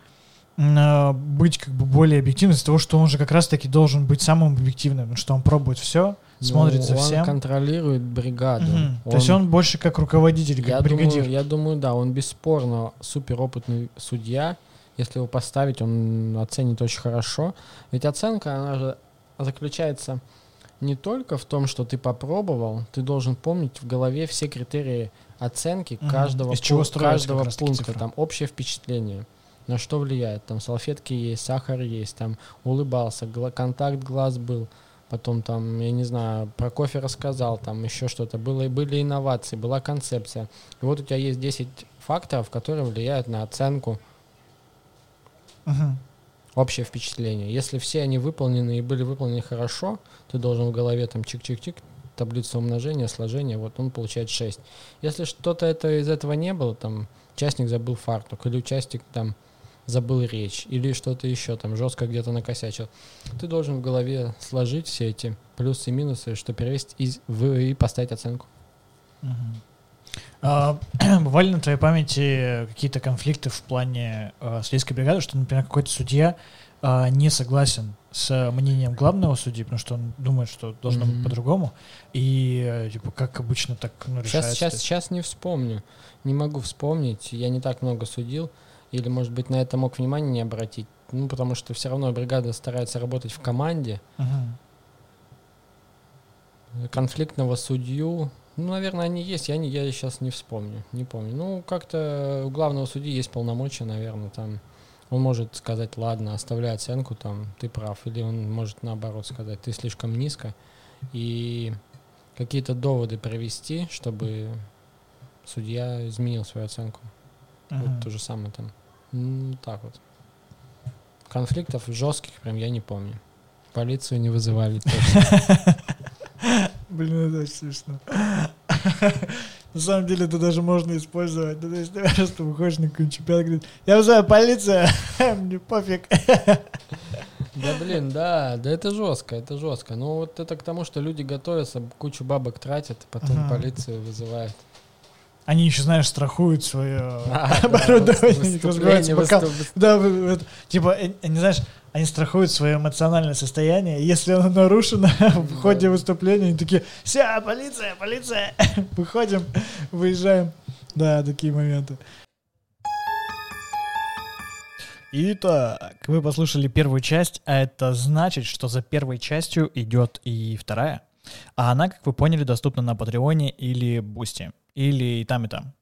быть как бы более объективным из-за того, что он же как раз-таки должен быть самым объективным, потому что он пробует все, смотрит за Ну, всем. Он контролирует бригаду. Мгм. То есть он больше как руководитель, как я бригадир. думаю, я думаю, да, он бесспорно суперопытный судья. Если его поставить, он оценит очень хорошо. Ведь оценка, она же заключается не только в том, что ты попробовал, ты должен помнить в голове все критерии оценки Мгм. каждого, Из пу- каждого пункта. цифры. Там общее впечатление. На что влияет? Там салфетки есть, сахар есть, там улыбался, контакт глаз был, потом там, я не знаю, про кофе рассказал, там еще что-то. Было, были инновации, была концепция. И вот у тебя есть 10 факторов, которые влияют на оценку общее впечатление. Если все они выполнены и были выполнены хорошо, ты должен в голове там чик-чик-чик, таблица умножения, сложения, вот он получает 6. Если что-то это, из этого не было, там участник забыл фартук, или участник там забыл речь, или что-то еще там жестко где-то накосячил, ты должен в голове сложить все эти плюсы и минусы, что перевести из, в, и поставить оценку. А, бывали на твоей памяти какие-то конфликты в плане э, судейской бригады, что, например, какой-то судья а, не согласен с мнением главного судьи, потому что он думает, что должно быть по-другому, и э, типа как обычно так ну, Сейчас, решается. сейчас, сейчас не вспомню. Не могу вспомнить. Я не так много судил. Или, может быть, на это мог внимание не обратить. Ну, потому что все равно бригада старается работать в команде. Мгм. Конфликтного судью, ну, наверное, они есть. Я, не, я сейчас не вспомню. Не помню. Ну, как-то у главного судьи есть полномочия, наверное, там. Он может сказать, ладно, оставляй оценку, там, ты прав. Или он может наоборот сказать, ты слишком низко. И какие-то доводы привести, чтобы судья изменил свою оценку. Мгм. Вот то же самое там. Так вот. Конфликтов жестких прям я не помню. Полицию не вызывали. Блин, это очень смешно. На самом деле это даже можно использовать. Ну, то есть ты просто выходишь на какой-нибудь чемпионат и говорит, я вызываю полицию, мне пофиг. Да блин, да, да это жестко, это жестко. Ну вот это к тому, что люди готовятся, кучу бабок тратят, потом Ага. полицию вызывают. Они еще, знаешь, страхуют свое А, да, оборудование, Да, вот, типа, э, они, знаешь, они страхуют свое эмоциональное состояние. Если оно нарушено в ходе Да. выступления, они такие, вся, полиция, полиция, выходим, выезжаем. Да, такие моменты. Итак, вы послушали первую часть, а это значит, что за первой частью идет и вторая. А она, как вы поняли, доступна на Патреоне или Бусти. Или и там, и там.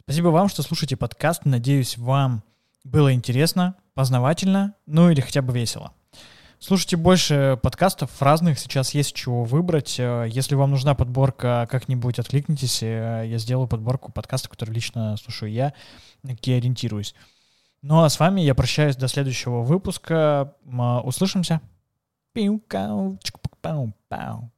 Спасибо вам, что слушаете подкаст. Надеюсь, вам было интересно, познавательно, ну или хотя бы весело. Слушайте больше подкастов разных, сейчас есть чего выбрать. Э, Если вам нужна подборка, как-нибудь откликнитесь, э, я сделаю подборку подкастов, которые лично слушаю я, на какие ориентируюсь. Ну а с вами я прощаюсь до следующего выпуска. М, Услышимся. Пиу-кау, чик-пау-пау.